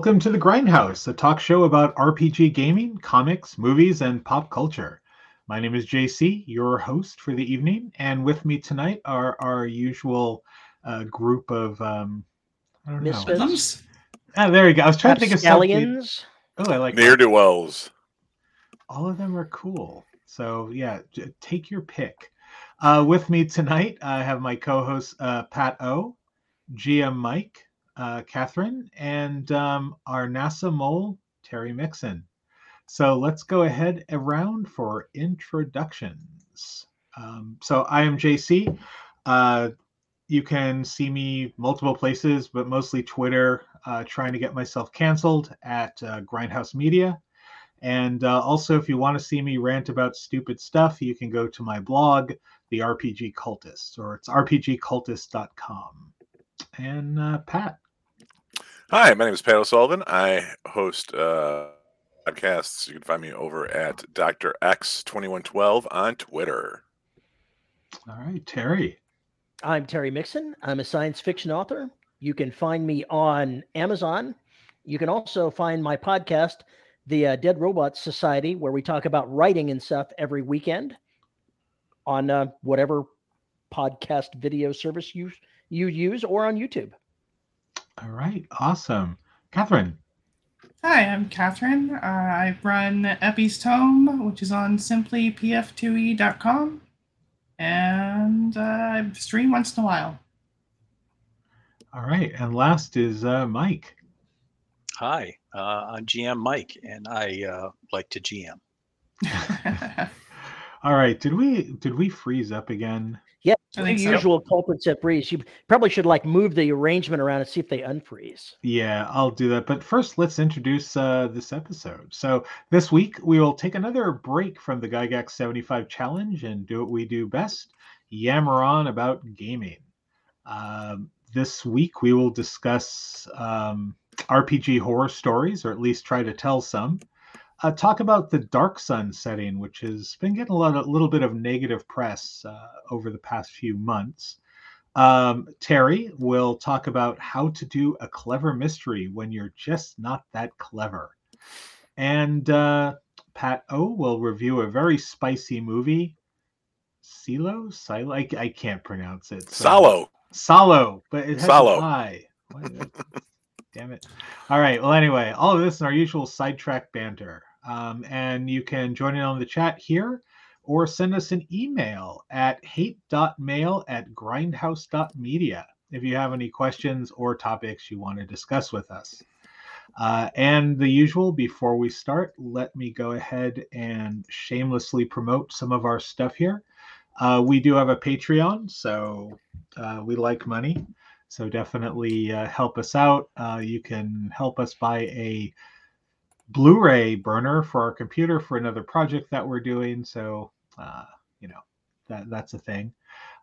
And welcome to the Grindhouse, a talk show about RPG gaming, comics, movies, and pop culture. My name is JC, your host for the evening, and with me tonight are our usual uh, group of um, I don't know. Misfits, Ah, there you go. I was trying to think of something. Scallions. Oh, I like Near that. to wells. all of them are cool. So yeah, j- take your pick. Uh, with me tonight, I have my co-hosts uh, Pat O, GM Mike, uh, Catherine, and um, our NASA mole Terry Mixon. So let's go ahead around for introductions. Um, so I am JC. Uh, you can see me multiple places, but mostly Twitter, uh, trying to get myself canceled at uh, Grindhouse Media. And uh, also, if you want to see me rant about stupid stuff, you can go to my blog, The RPG Cultist, or it's rpgcultist.com. And uh, Pat, Hi, my name is Pat O'Sullivan. I host uh, podcasts. You can find me over at Dr. X2112 on Twitter. all right, Terry. I'm Terry Mixon. I'm a science fiction author. You can find me on Amazon. You can also find my podcast, The uh, Dead Robots Society, where we talk about writing and stuff every weekend on uh, whatever podcast video service you you use or on YouTube. All right, awesome. Catherine. Hi, I'm Catherine. Uh, I run Epi's Tome, which is on simplypf2e.com, and uh, I stream once in a while. All right, and last is uh, Mike. Hi, uh, I'm GM Mike, and I uh, like to GM. All right, did we did we freeze up again? Yeah, the think so. usual culprits that freeze. You probably should like move the arrangement around and see if they unfreeze. Yeah, I'll do that. But first, let's introduce uh, this episode. So this week we will take another break from the Gygax 75 challenge and do what we do best: yammer on about gaming. Um, this week we will discuss um, RPG horror stories, or at least try to tell some. Uh, talk about the Dark Sun setting, which has been getting a lot, a little bit of negative press uh, over the past few months. Um, Terry will talk about how to do a clever mystery when you're just not that clever. And uh, Pat O will review a very spicy movie. Silo? Silo? I, I can't pronounce it. so- Salo. Salo, but it has Salo. I. Damn it. All right. Well, anyway, all of this in our usual sidetrack banter. Um, and you can join in on the chat here or send us an email at hate.mail at grindhaus.media if you have any questions or topics you want to discuss with us. Uh, and the usual, before we start, let me go ahead and shamelessly promote some of our stuff here. Uh, we do have a Patreon, so uh, we like money. So definitely uh, help us out. Uh, you can help us buy a Blu-ray burner for our computer for another project that we're doing. So uh, you know that that's a thing.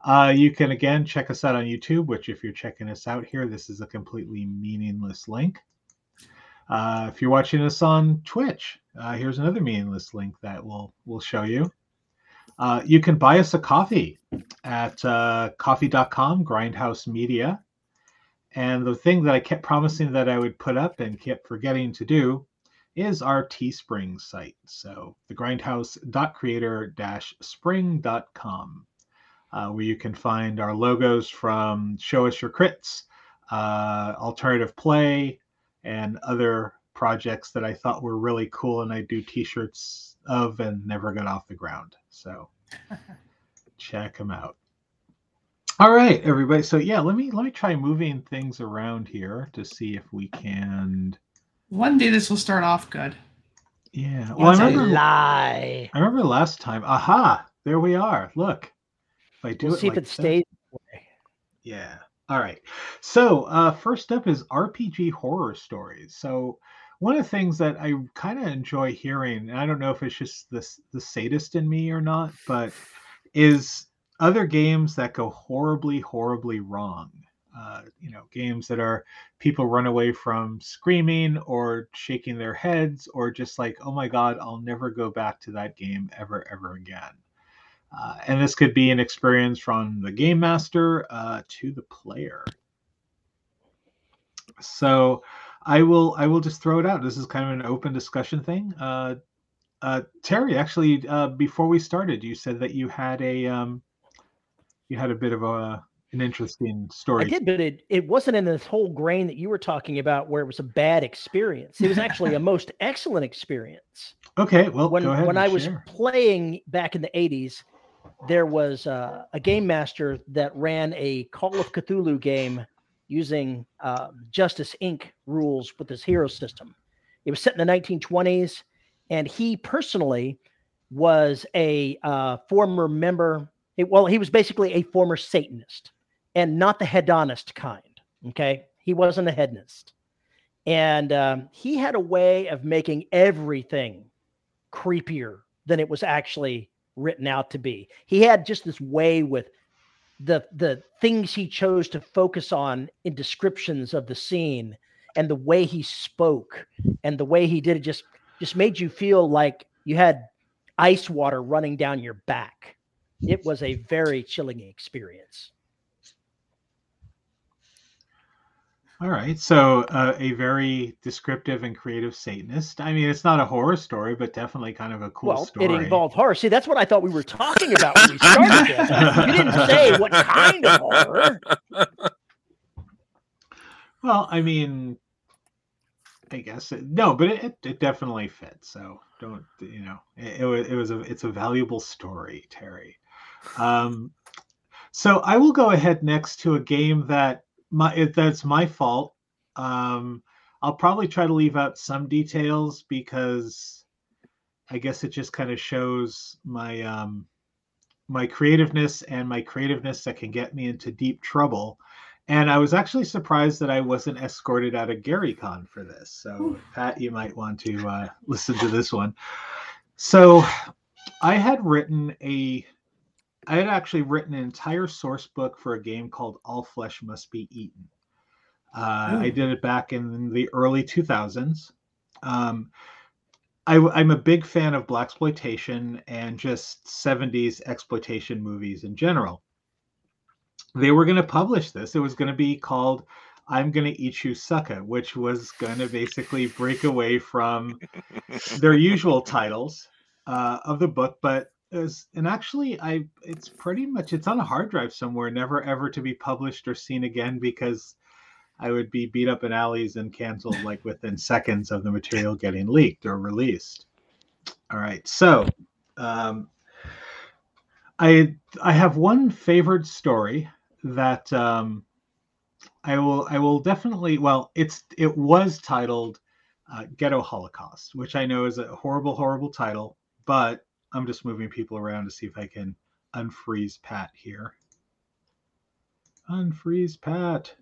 Uh, you can again check us out on YouTube. Which, if you're checking us out here, this is a completely meaningless link. Uh, if you're watching us on Twitch, uh, here's another meaningless link that we'll we'll show you. Uh, you can buy us a coffee at uh, Ko-fi.com, Grindhouse Media. And the thing that I kept promising that I would put up and kept forgetting to do is our Teespring site. So the grindhouse.creator-spring.com, uh, where you can find our logos from Show Us Your Crits, uh, Alternative Play, and other projects that I thought were really cool and I do t-shirts of and never got off the ground. So check them out. All right, everybody. So yeah, let me let me try moving things around here to see if we can. One day this will start off good. Yeah. Well, Once I I remember. Lie. I remember last time. Aha! There we are. Look. If I do We'll it see if like it that- stays. Yeah. All right. So uh, first up is RPG horror stories. So one of the things that I kind of enjoy hearing, and I don't know if it's just this the sadist in me or not, but is other games that go horribly, horribly wrong. Uh, you know, games that are people run away from screaming or shaking their heads or just like, oh my god, I'll never go back to that game ever, ever again. Uh, and this could be an experience from the game master uh, to the player. So I will I will just throw it out. This is kind of an open discussion thing. Uh, uh, Terry, actually, uh, before we started, you said that you had a um, you had a bit of a an interesting story. I did, but it, it wasn't in this whole grain that you were talking about where it was a bad experience. It was actually a most excellent experience. Okay, well, when when I was playing back in the 80s, there was uh, a game master that ran a Call of Cthulhu game using uh, Justice Inc. rules with his hero system. It was set in the 1920s, and he personally was a uh, former member. it- well, he was basically a former Satanist and not the hedonist kind. Okay. He wasn't a hedonist. And um, he had a way of making everything creepier than it was actually written out to be. He had just this way with the the things he chose to focus on in descriptions of the scene and the way he spoke and the way he did it just just made you feel like you had ice water running down your back. It was a very chilling experience. All right, so uh, a very descriptive and creative Satanist. I mean, it's not a horror story, but definitely kind of a cool well, story. it involved horror. See, that's what I thought we were talking about when we started this. You didn't say what kind of horror. Well, I mean, I guess it, no, but it, it, it definitely fits. So don't you know? It, it was it was a it's a valuable story, Terry. Um, so I will go ahead next to a game that my it, that's my fault. Um, I'll probably try to leave out some details because I guess it just kind of shows my um, my creativeness and my creativeness that can get me into deep trouble. And I was actually surprised that I wasn't escorted out of GaryCon for this. So, Pat, you might want to uh, listen to this one. So, I had written a, I had actually written an entire source book for a game called All Flesh Must Be Eaten. Uh, I did it back in the early 2000s. Um, I, am a big fan of blaxploitation and just 70s exploitation movies in general they were going to publish this. It was going to be called I'm Going to Eat You Sucka, which was going to basically break away from their usual titles uh, of the book. But as, and actually, I it's pretty much it's on a hard drive somewhere, never ever to be published or seen again because I would be beat up in alleys and canceled like within seconds of the material getting leaked or released. All right, so um, I I have one favored story that um, I will I will definitely well it's it was titled uh, Ghetto Holocaust, which I know is a horrible horrible title, but I'm just moving people around to see if I can unfreeze Pat here. Unfreeze Pat.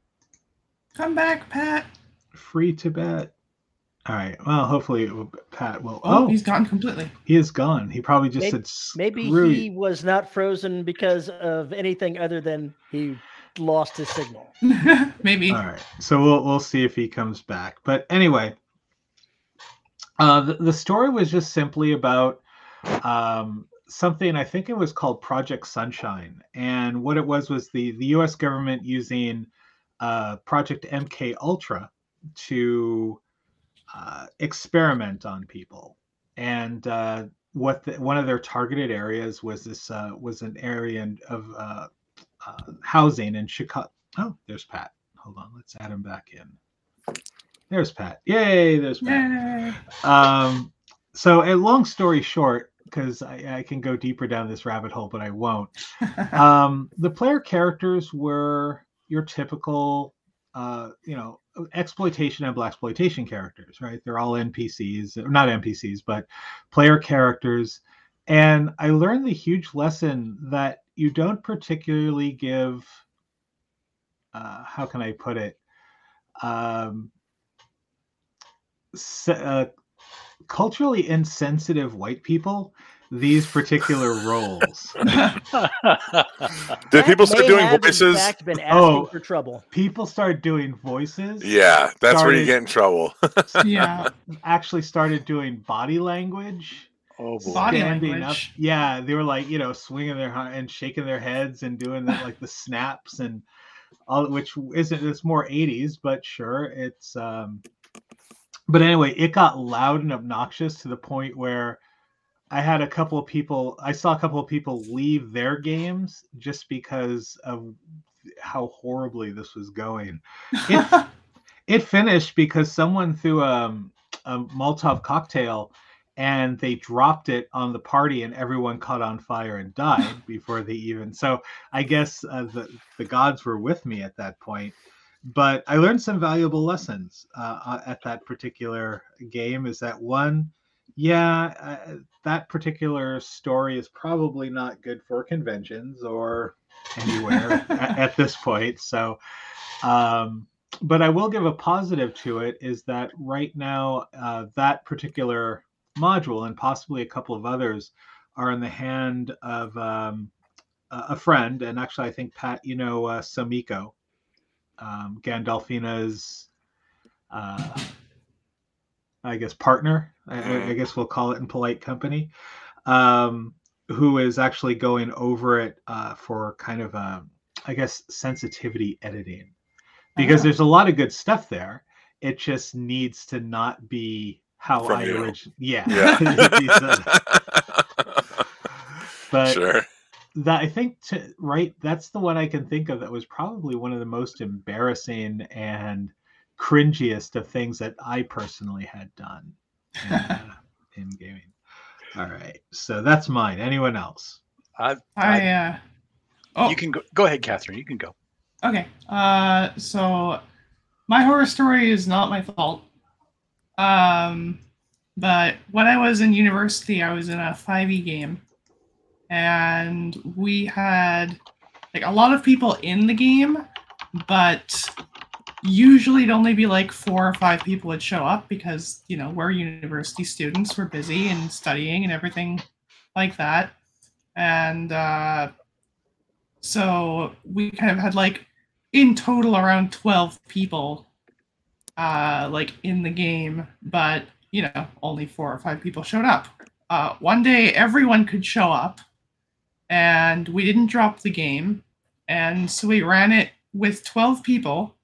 Come back, Pat. Free Tibet. All right. Well, hopefully Pat will. Oh, Oh, he's gone completely. he is gone. He probably just Maybe- said Maybe he you." was not frozen because of anything other than he lost his signal. Maybe. All right. So we'll we'll see if he comes back. But anyway, uh, the, the story was just simply about um, something I think it was called Project Sunshine, and what it was was the the U.S. government using uh, Project MK Ultra to uh, experiment on people, and uh, what the, one of their targeted areas was this uh, was an area in- of uh, uh, housing in Chicago. Oh, there's Pat. Hold on, let's add him back in. There's Pat. Yay, there's Pat. Yay. Um, so, a long story short, because I, I can go deeper down this rabbit hole, but I won't. Um, the player characters were your typical, uh, you know, exploitation and blaxploitation characters, right? They're all NPCs, or not NPCs, but player characters. And I learned the huge lesson that you don't particularly give. Uh, how can I put it? Um, uh, culturally insensitive white people these particular roles. Did That people start doing voices? been Oh. for trouble. people start doing voices. Yeah, that's where you get in trouble. yeah. Actually started doing body language. oh boy. Body standing up. language. Yeah, they were like, you know, swinging their and shaking their heads and doing the, like the snaps and all, which isn't it's more 80s, but sure, it's um but anyway, it got loud and obnoxious to the point where I had a couple of people, I saw a couple of people leave their games just because of how horribly this was going. It, it finished because someone threw a, a Molotov cocktail and they dropped it on the party and everyone caught on fire and died before they even so i guess uh, the, the gods were with me at that point but i learned some valuable lessons uh, uh at that particular game. Is that one? Yeah uh, that particular story is probably not good for conventions or anywhere at, at, this point. So um, but i will give a positive to it is that right now uh, that particular module and possibly a couple of others are in the hand of um, a friend. And actually, I think, Pat, you know, uh, Samiko, um, Gandolfina's, uh, I guess, partner, I, I, guess we'll call it in polite company, um, who is actually going over it uh, for kind of, a, um, I guess, sensitivity editing. Because oh. there's a lot of good stuff there. It just needs to not be how From I originally. Yeah. yeah. but sure. That I think to right, that's the one I can think of that was probably one of the most embarrassing and cringiest of things that I personally had done in, uh, in gaming. All right, so that's mine. Anyone else? I've, I, I uh, oh. you can go. Go ahead, Catherine. You can go. Okay. Uh, so my horror story is not my fault. Um, but when I was in university, I was in a 5e game, and we had like a lot of people in the game, but usually it'd only be like four or five people would show up because you know we're university students, we're busy and studying and everything like that, and uh, so we kind of had like in total around 12 people uh, like in the game, but you know, only four or five people showed up. Uh, one day, everyone could show up, and we didn't drop the game, and so we ran it with 12 people,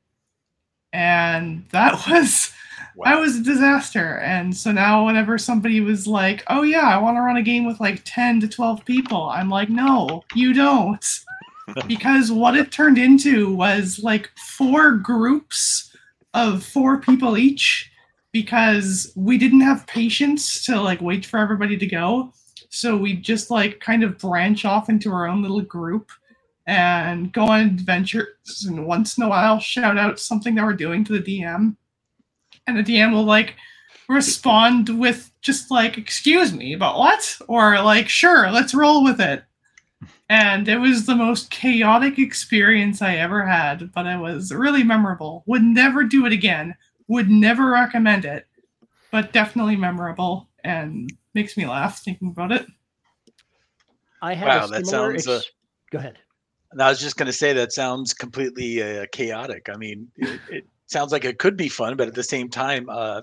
and that was wow. that was a disaster. And so now, whenever somebody was like, "Oh yeah, I want to run a game with like 10 to 12 people," I'm like, "No, you don't." because what it turned into was like four groups of four people each because we didn't have patience to like wait for everybody to go. So we just like kind of branch off into our own little group and go on adventures and once in a while shout out something that we're doing to the DM. And the DM will like respond with just like, excuse me, but what? Or like, sure, let's roll with it. And it was the most chaotic experience I ever had, but it was really memorable. Would never do it again. Would never recommend it, but definitely memorable and makes me laugh thinking about it. I had wow, that sounds. Ex- uh, Go ahead. I was just going to say that sounds completely uh, chaotic. I mean, it, it, sounds like it could be fun, but at the same time, uh,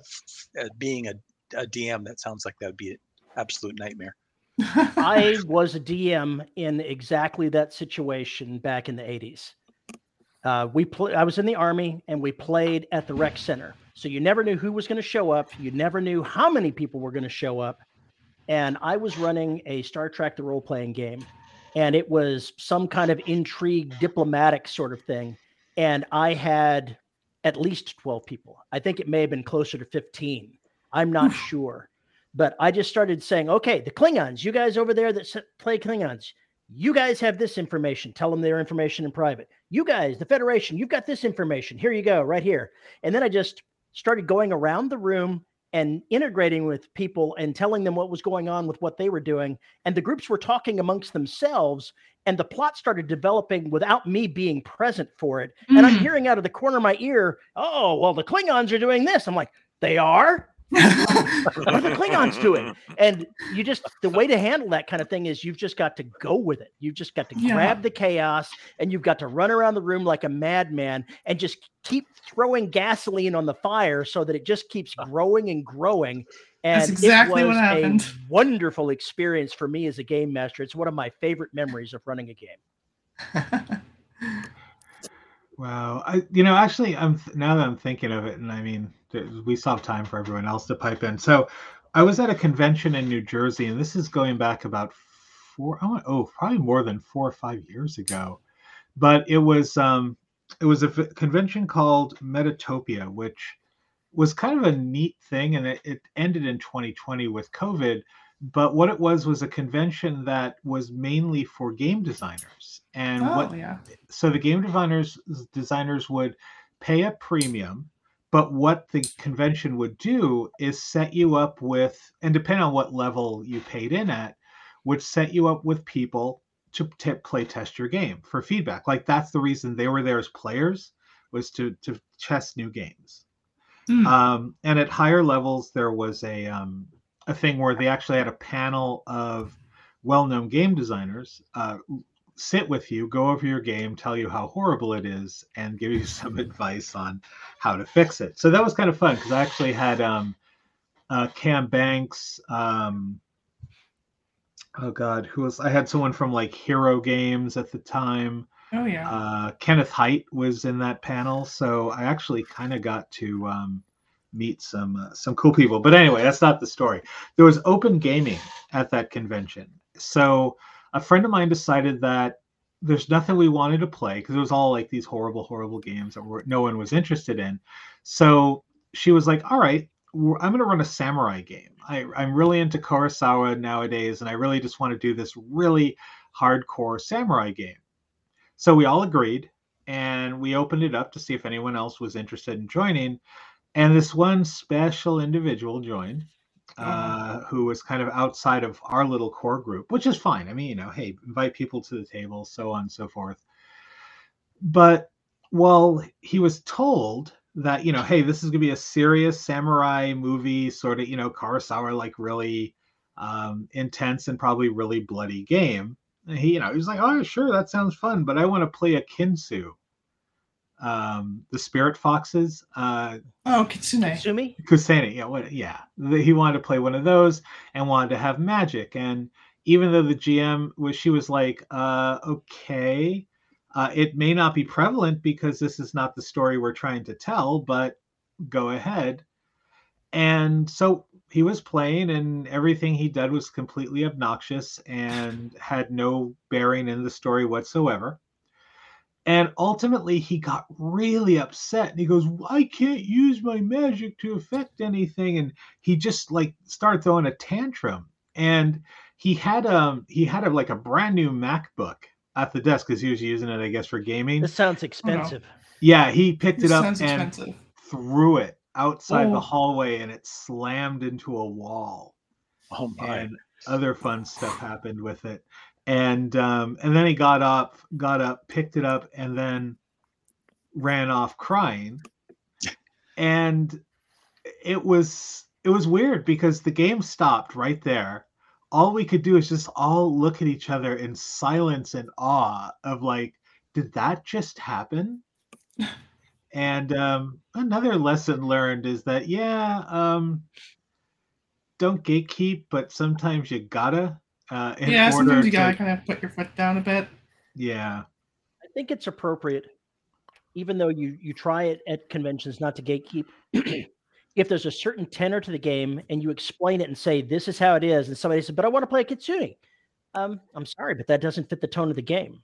f- being a, a DM, that sounds like that would be an absolute nightmare. I was a DM in exactly that situation back in the 80s. Uh, we pl- I was in the army and we played at the rec center. So you never knew who was going to show up. You never knew how many people were going to show up. And I was running a Star Trek the role playing game, and it was some kind of intrigue, diplomatic sort of thing. And I had at least 12 people. I think it may have been closer to 15. I'm not sure. But I just started saying, okay, the Klingons, you guys over there that play Klingons, you guys have this information. Tell them their information in private. You guys, the Federation, you've got this information. Here you go, right here. And then I just started going around the room and integrating with people and telling them what was going on with what they were doing. And the groups were talking amongst themselves, and the plot started developing without me being present for it. Mm. And I'm mm. hearing out of the corner of my ear, oh, well, the Klingons are doing this. I'm like, they are? What are the Klingons doing? And you just the way to handle that kind of thing is you've just got to go with it. You've just got to yeah. grab the chaos and you've got to run around the room like a madman and just keep throwing gasoline on the fire so that it just keeps growing and growing. And That's exactly it was what happened. a wonderful experience for me as a game master. It's one of my favorite memories of running a game. Wow. I, you know, actually, I'm now that I'm thinking of it, and I mean, we still have time for everyone else to pipe in. So, I was at a convention in New Jersey, and this is going back about four, oh, probably more than four or five years ago. But it was um, it was a convention called Metatopia, which was kind of a neat thing, and it, it ended in 2020 with COVID. But what it was was a convention that was mainly for game designers, and oh, what yeah. so the game designers designers would pay a premium but what the convention would do is set you up with and depending on what level you paid in at would set you up with people to t- play test your game for feedback like that's the reason they were there as players was to to test new games Hmm. um, and at higher levels there was a um, a thing where they actually had a panel of well-known game designers uh, sit with you, go over your game, tell you how horrible it is, and give you some advice on how to fix it. So that was kind of fun because I actually had um, uh, Cam Banks. Um, oh God, who was? I had someone from like Hero Games at the time. Oh yeah. Uh, Kenneth Hite was in that panel, so I actually kind of got to um, meet some uh, some cool people. But anyway, that's not the story. There was open gaming at that convention, so a friend of mine decided that there's nothing we wanted to play because it was all like these horrible, horrible games that were, no one was interested in. So she was like, "All right, I'm going to run a samurai game. I, I'm really into Kurosawa nowadays, and I really just want to do this really hardcore samurai game." So we all agreed, and we opened it up to see if anyone else was interested in joining. And this one special individual joined, uh, who was kind of outside of our little core group, which is fine. I mean, you know, hey, invite people to the table, so on and so forth. But well, he was told that, you know, hey, this is going to be a serious samurai movie, sort of, you know, Kurosawa, like really um, intense and probably really bloody game. And he, you know, he was like, oh, sure, that sounds fun, but I want to play a Kinsu. Um, the spirit foxes. Uh, Oh, Kitsune. Sumi? Kuseni, yeah, what, yeah. The- He wanted to play one of those and wanted to have magic. And even though the GM was, she was like, uh, okay, uh, it may not be prevalent because this is not the story we're trying to tell, but go ahead. And so he was playing, and everything he did was completely obnoxious and had no bearing in the story whatsoever. And ultimately, he got really upset. And he goes, I can't use my magic to affect anything. And he just like started throwing a tantrum. And he had um he had a, like a brand new MacBook at the desk because he was using it, I guess, for gaming. This sounds expensive. Yeah, he picked This it up and expensive. threw it outside the Oh. hallway, and it slammed into a wall Oh my. and other fun stuff happened with it and um and then he got up got up picked it up and then ran off crying and it was it was weird because the game stopped right there all we could do is just all look at each other in silence and awe of like did that just happen and um another lesson learned is that yeah um don't gatekeep, but sometimes you gotta. Uh, in Yeah, order sometimes you gotta kind of put your foot down a bit. Yeah, I think it's appropriate, even though you you try it at conventions not to gatekeep. if there's a certain tenor to the game and you explain it and say this is how it is, and somebody says, "But I want to play a Kitsune," um, I'm sorry, but that doesn't fit the tone of the game.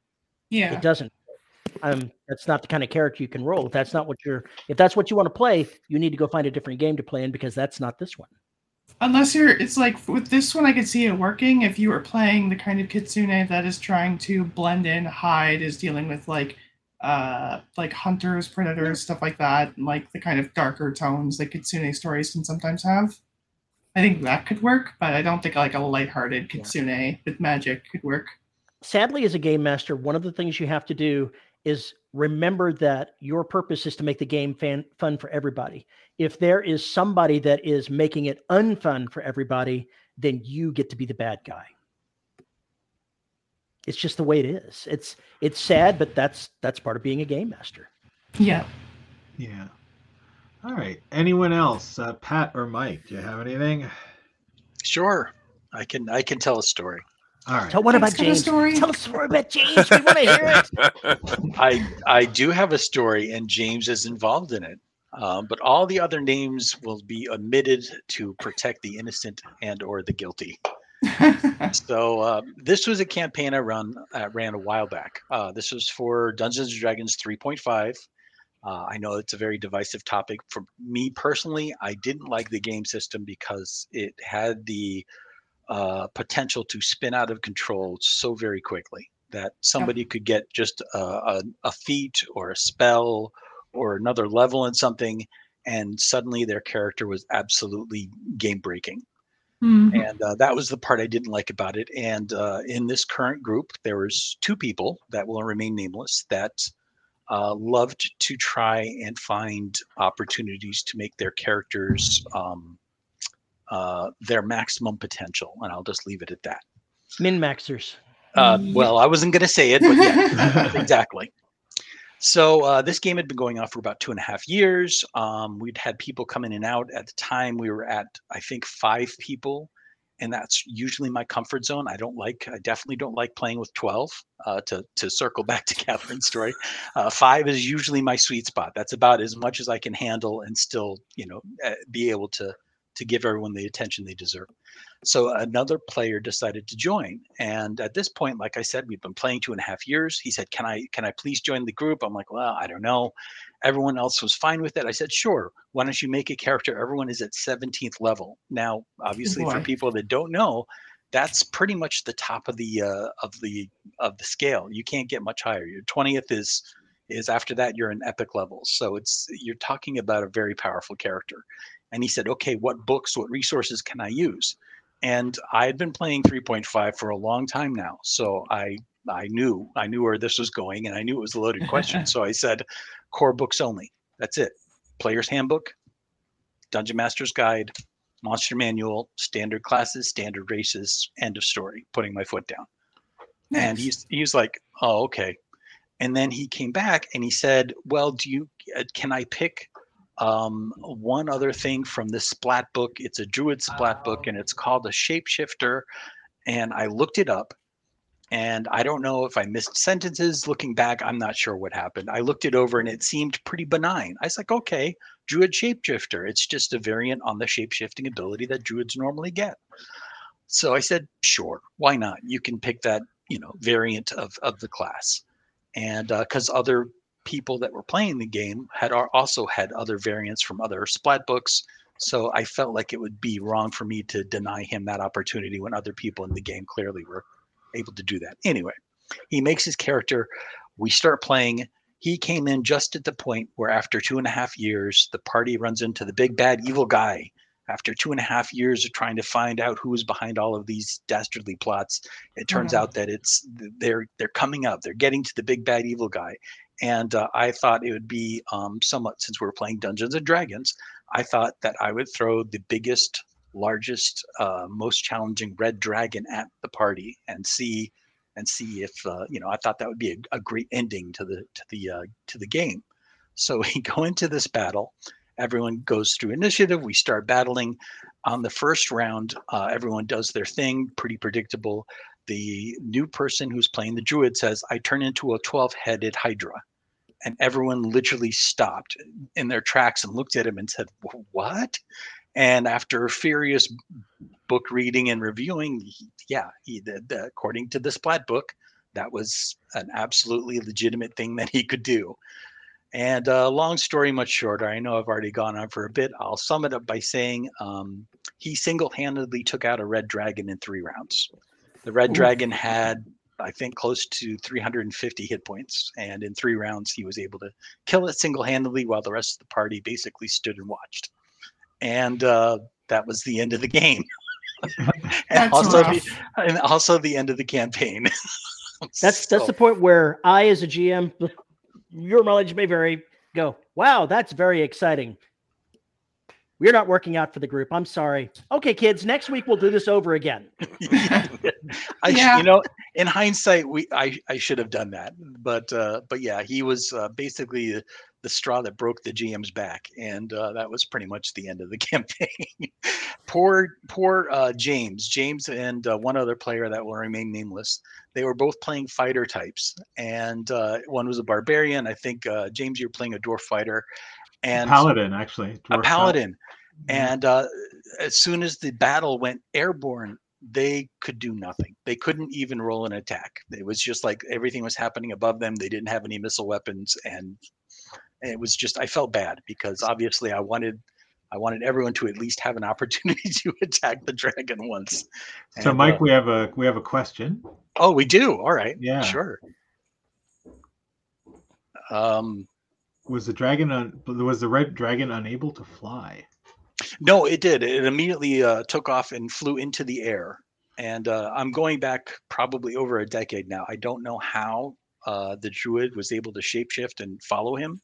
Yeah. It doesn't. Um, that's not the kind of character you can roll. If that's not what you're, if that's what you want to play, you need to go find a different game to play in because that's not this one. Unless you're, it's like with this one, I could see it working if you were playing the kind of kitsune that is trying to blend in, hide, is dealing with like, uh, like hunters, predators, stuff like that, and like the kind of darker tones that kitsune stories can sometimes have. I think that could work, but I don't think like a lighthearted kitsune with magic could work. sadly as a game master one of the things you have to do is remember that your purpose is to make the game fan, fun for everybody if there is somebody that is making it unfun for everybody then you get to be the bad guy it's just the way it is it's it's sad but that's that's part of being a game master Yeah. yeah. All right. Anyone else? Uh, Pat or Mike? Do you have anything? Sure, I can I can tell a story. All right. Tell what about Let's get a James? story. Tell a story about James. We want to hear it. I I do have a story, and James is involved in it. Um, but all the other names will be omitted to protect the innocent and or the guilty. So uh, this was a campaign I run uh, ran a while back. Uh, this was for Dungeons and Dragons 3.5. Uh, I know it's a very divisive topic. For me personally, I didn't like the game system because it had the uh, potential to spin out of control so very quickly that somebody could get just a, a, a feat or a spell or another level in something, and suddenly their character was absolutely game breaking Mhm. and uh, that was the part I didn't like about it. And uh, in this current group, there was two people that will remain nameless that uh, loved to try and find opportunities to make their characters um, uh, their maximum potential, and I'll just leave it at that. Min maxers. Uh, well, I wasn't going to say it, but yeah, exactly. So uh, this game had been going on for about two and a half years. Um, we'd had people come in and out. At the time, we were at I think five people, and that's usually my comfort zone. I don't like. I definitely don't like playing with twelve. Uh, to to circle back to Catherine's story, uh, five is usually my sweet spot. That's about as much as I can handle and still, you know, uh, be able to to give everyone the attention they deserve. So another player decided to join, and at this point, like I said, we've been playing two and a half years. He said, "Can I can I please join the group?" I'm like, "Well, I don't know." Everyone else was fine with it. I said, "Sure. Why don't you make a character? Everyone is at 17th level now. Obviously, for people that don't know, that's pretty much the top of the uh, of the of the scale. You can't get much higher. Your 20th is is after that you're in epic levels. So it's you're talking about a very powerful character." And he said, "Okay, what books, what resources can I use?" And I had been playing 3.5 for a long time now, so I I knew I knew where this was going, and I knew it was a loaded question. so I said, core books only. That's it. Player's Handbook, Dungeon Master's Guide, Monster Manual, Standard Classes, Standard Races. End of story. Putting my foot down. And Nice. he's he's like, oh okay. And then he came back and he said, well, do you uh, can I pick um, one other thing from this splat book? It's a Druid splat book and it's called a Shapeshifter. And I looked it up and I don't know if I missed sentences. Looking back, I'm not sure what happened. I looked it over and it seemed pretty benign. I was like, okay, Druid Shapeshifter. It's just a variant on the shapeshifting ability that Druids normally get. So I said, sure, why not? You can pick that, you know, variant of, of the class. And because other people that were playing the game had also had other variants from other splat books. So I felt like it would be wrong for me to deny him that opportunity when other people in the game clearly were able to do that. Anyway, he makes his character. We start playing. He came in just at the point where, after two and a half years, the party runs into the big bad evil guy. After two and a half years of trying to find out who is behind all of these dastardly plots, it turns no. out that it's they're they're coming up. They're getting to the big bad evil guy, and uh, I thought it would be um, somewhat since we're playing Dungeons and Dragons. I thought that I would throw the biggest, largest, uh, most challenging red dragon at the party and see and see if uh, you know. I thought that would be a, a great ending to the to the uh, to the game. So we go into this battle. Everyone goes through initiative. We start battling. On the first round, uh, everyone does their thing, pretty predictable. The new person who's playing the druid says, I turn into a 12 headed Hydra. And everyone literally stopped in their tracks and looked at him and said, What? And after furious book reading and reviewing, yeah, he, the, according to the Splat book, that was an absolutely legitimate thing that he could do. And uh, long story much shorter, I know I've already gone on for a bit. I'll sum it up by saying um, he single handedly took out a red dragon in three rounds. The red dragon had, I think, close to 350 hit points. And in three rounds, he was able to kill it single handedly while the rest of the party basically stood and watched. And uh, that was the end of the game. and, also the, and also the end of the campaign. That's that's the point where I, as a GM, your mileage may vary. Go, wow, that's very exciting. We're not working out for the group. I'm sorry. Okay, kids, next week we'll do this over again. I, Yeah. you know, in hindsight, we I, I should have done that, but uh, but yeah, he was uh, basically the, the straw that broke the GM's back, and uh, that was pretty much the end of the campaign. poor, poor uh, James, James, and uh, one other player that will remain nameless. They were both playing fighter types, and uh, one was a barbarian. I think uh, James, you're playing a dwarf fighter, and paladin actually. a paladin. Yeah. And uh, as soon as the battle went airborne, they could do nothing. They couldn't even roll an attack. It was just like everything was happening above them. They didn't have any missile weapons, and it was just I felt bad because obviously I wanted I wanted everyone to at least have an opportunity to attack the dragon once. So, And, Mike, uh, we have a we have a question. oh, we do. All right. Yeah. Sure. Um, Was the dragon un, was the red dragon unable to fly? No, it did. It immediately uh, took off and flew into the air. And uh, I'm going back probably over a decade now. I don't know how uh, the druid was able to shapeshift and follow him,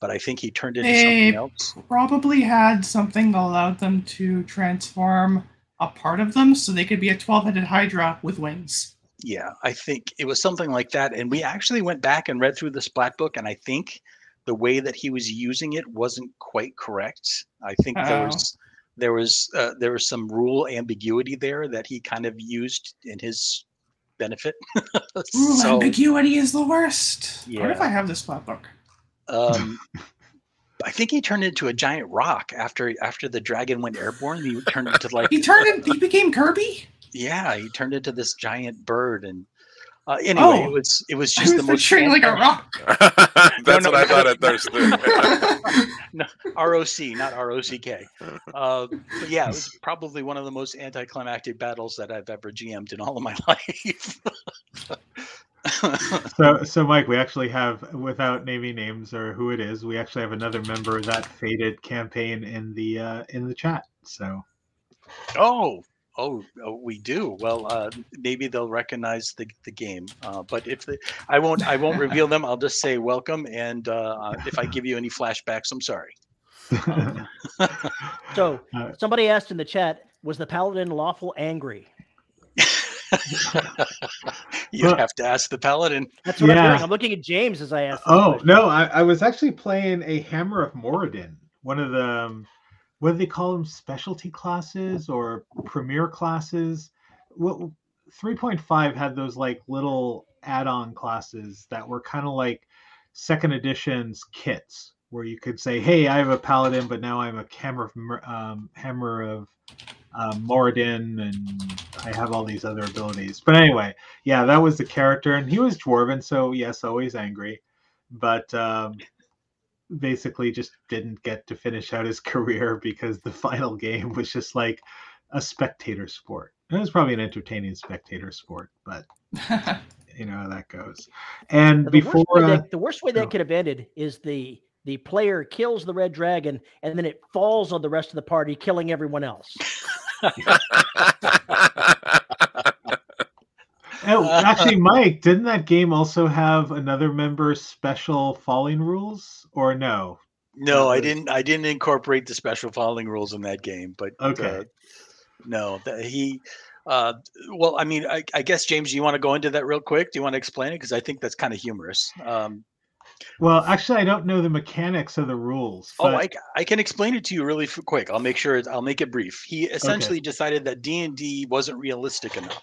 but I think he turned into something Eh, else. Probably had something that allowed them to transform a part of them so they could be a 12 headed Hydra with wings. Yeah, I think it was something like that. And we actually went back and read through the splat book, and I think the way that he was using it wasn't quite correct. I think there Oh. was there was uh, there was some rule ambiguity there that he kind of used in his benefit. Rule So- ambiguity is the worst. What if I have this flat book? Um, I think he turned into a giant rock after after the dragon went airborne. He turned into like He turned in, he became Kirby? yeah, he turned into this giant bird. And uh, anyway, Oh. it was it was just was the most picturing like a fantastic- rock. That's no, what I thought at first. too. ROC, not ROCK. Uh, yeah, it was probably one of the most anticlimactic battles that I've ever GM'd in all of my life. So, so Mike, we actually have, without naming names or who it is, we actually have another member of that faded campaign in the uh, in the chat. So, oh, oh, oh, we do. Well, uh, maybe they'll recognize the, the game. Uh, but if they, I won't, I won't reveal them. I'll just say welcome. And uh, if I give you any flashbacks, I'm sorry. So Uh, somebody asked in the chat, was the paladin lawful angry? you Well- have to ask the paladin. That's what I'm doing. I'm looking at James as I ask. oh question. no, I, I was actually playing a Hammer of Moradin, one of the um, what do they call them, specialty classes or premier classes. What three point five had those like little add-on classes that were kind of like second edition's kits where you could say, "Hey, I have a paladin, but now I'm a hammer of um, hammer of um, Moradin, and I have all these other abilities." But anyway, yeah, that was the character, and he was dwarven, so yes, always angry, but um, basically just didn't get to finish out his career because the final game was just like a spectator sport. It was probably an entertaining spectator sport, but you know how that goes. And The before, worst, way uh, that, the worst way oh. that could have ended is the the player kills the red dragon and then it falls on the rest of the party, killing everyone else. oh, actually, Mike, didn't that game also have another member's special falling rules, or no? No, I didn't. I didn't incorporate the special falling rules in that game. But Okay. uh, no, that he. Uh, well, I mean, I, I guess James, do you want to go into that real quick? Do you want to explain it? Because I think that's kind of humorous. Um, Well, actually, I don't know the mechanics of the rules. oh, I, I can explain it to you really quick. I'll make sure. I'll make it brief. He essentially decided that D and D wasn't realistic enough.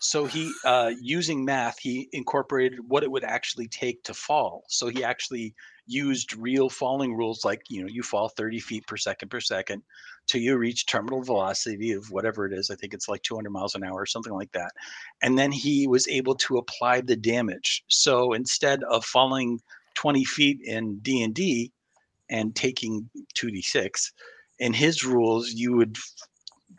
So he, uh, using math, he incorporated what it would actually take to fall. So he actually used real falling rules, like you know, you fall 30 feet per second per second till you reach terminal velocity of whatever it is. I think it's like 200 miles an hour or something like that. And then he was able to apply the damage. So instead of falling 20 feet in D and D and taking 2d6, in his rules, you would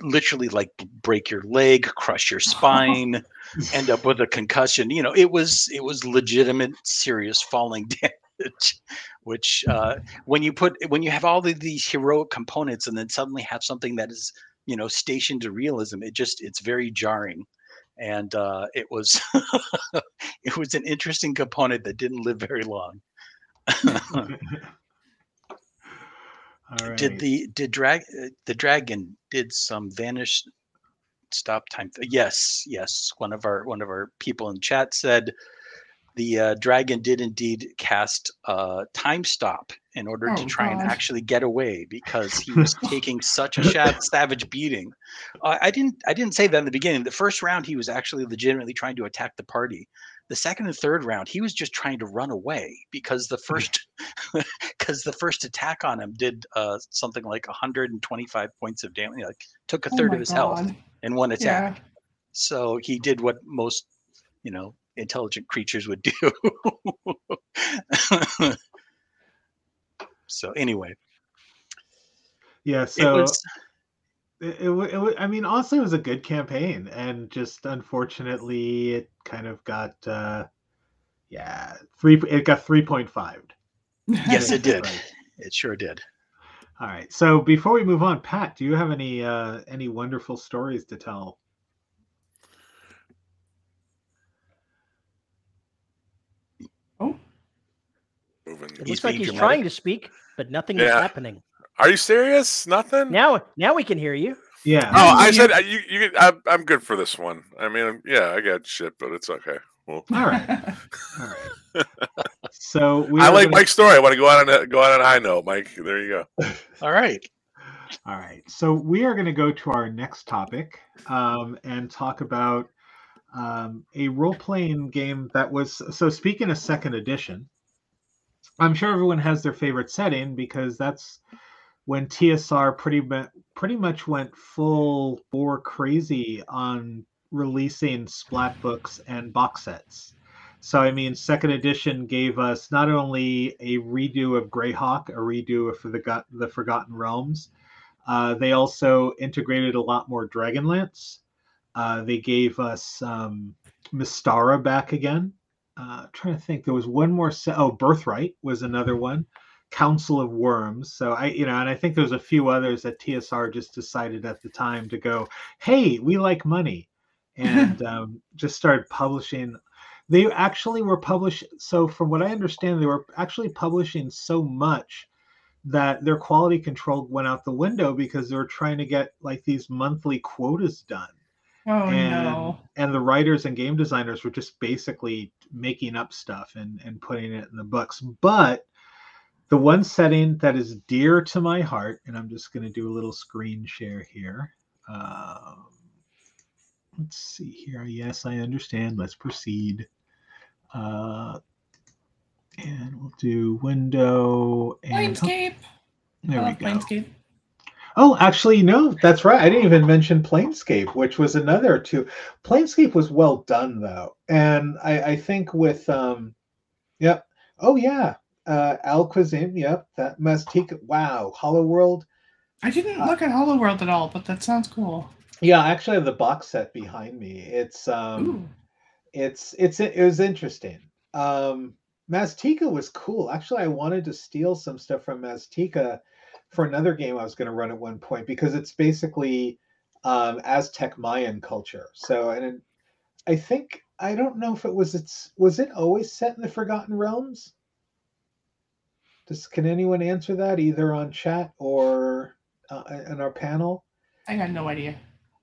literally like break your leg, crush your spine, end up with a concussion. You know, it was it was legitimate, serious falling damage. Which, uh, when you put when you have all of these heroic components, and then suddenly have something that is you know stationed to realism, it just it's very jarring. And uh, it was it was an interesting component that didn't live very long. All Did the did drag uh, the dragon did some vanish stop time? th- Yes, yes. One of our one of our people in chat said the uh, dragon did indeed cast uh, time stop in order to Oh, try and actually get away because he was taking such a sha- savage beating. Uh, I didn't I didn't say that in the beginning. The first round he was actually legitimately trying to attack the party. The second and third round he was just trying to run away because the first because the first attack on him did uh, something like 125 points of damage. Like took a Oh third my of his health in one attack. Yeah. So he did what most, you know, intelligent creatures would do. so anyway, Yeah, it so was it, it, it, I mean, honestly, it was a good campaign, and just unfortunately, it kind of got, uh, yeah, three. It got three point five. yes, it did. Right. It sure did. All right. So before we move on, Pat, do you have any uh, any wonderful stories to tell? Oh, moving. It He's looks like he's dramatic. trying to speak, but nothing is happening. Are you serious? Nothing? Now, now we can hear you. Yeah. Oh, I said uh, you. You. I'm, I'm good for this one. I mean, yeah, I got shit, but it's okay. Well, All right. All right. So we I like gonna- Mike's story. I want to go out on a, go out on a high note, Mike. There you go. All right. All right. So we are going to go to our next topic um, and talk about um, a role playing game that was. So, speaking of second edition, I'm sure everyone has their favorite setting because that's when TSR pretty, mu- pretty much went full bore crazy on releasing splat books and box sets. So, I mean, second edition gave us not only a redo of Greyhawk, a redo of the, the Forgotten Realms, uh, they also integrated a lot more Dragonlance. Uh, they gave us um, Mystara back again. Uh, trying to think, there was one more set. Oh, Birthright was another one. Council of Wyrms. So I, you know, and I think there's a few others that TSR just decided at the time to go, hey, we like money, and um, just started publishing. They actually were published. So from what I understand, they were actually publishing so much that their quality control went out the window because they were trying to get like these monthly quotas done Oh and no. and the writers and game designers were just basically making up stuff and and putting it in the books but the one setting that is dear to my heart and i'm just going to do a little screen share here um, let's see here yes i understand let's proceed uh, and we'll do window and Planescape. there I we go Planescape. Oh, actually, no, that's right. I didn't even mention Planescape, which was another two. Planescape was well done though, and I, I think with um, yep. Oh yeah, uh, Al-Qadim. Yep, that Maztica. Wow, Hollow World. I didn't Uh, look at Hollow World at all, but that sounds cool. Yeah, I actually have the box set behind me. It's um, Ooh. it's it's it was interesting. Um, Maztica was cool. Actually, I wanted to steal some stuff from Maztica for another game I was going to run at one point because it's basically um, Aztec Mayan culture. So, and I think I don't know if it was it's was it always set in the Forgotten Realms. Does can anyone answer that either on chat or uh, in our panel? I got no idea.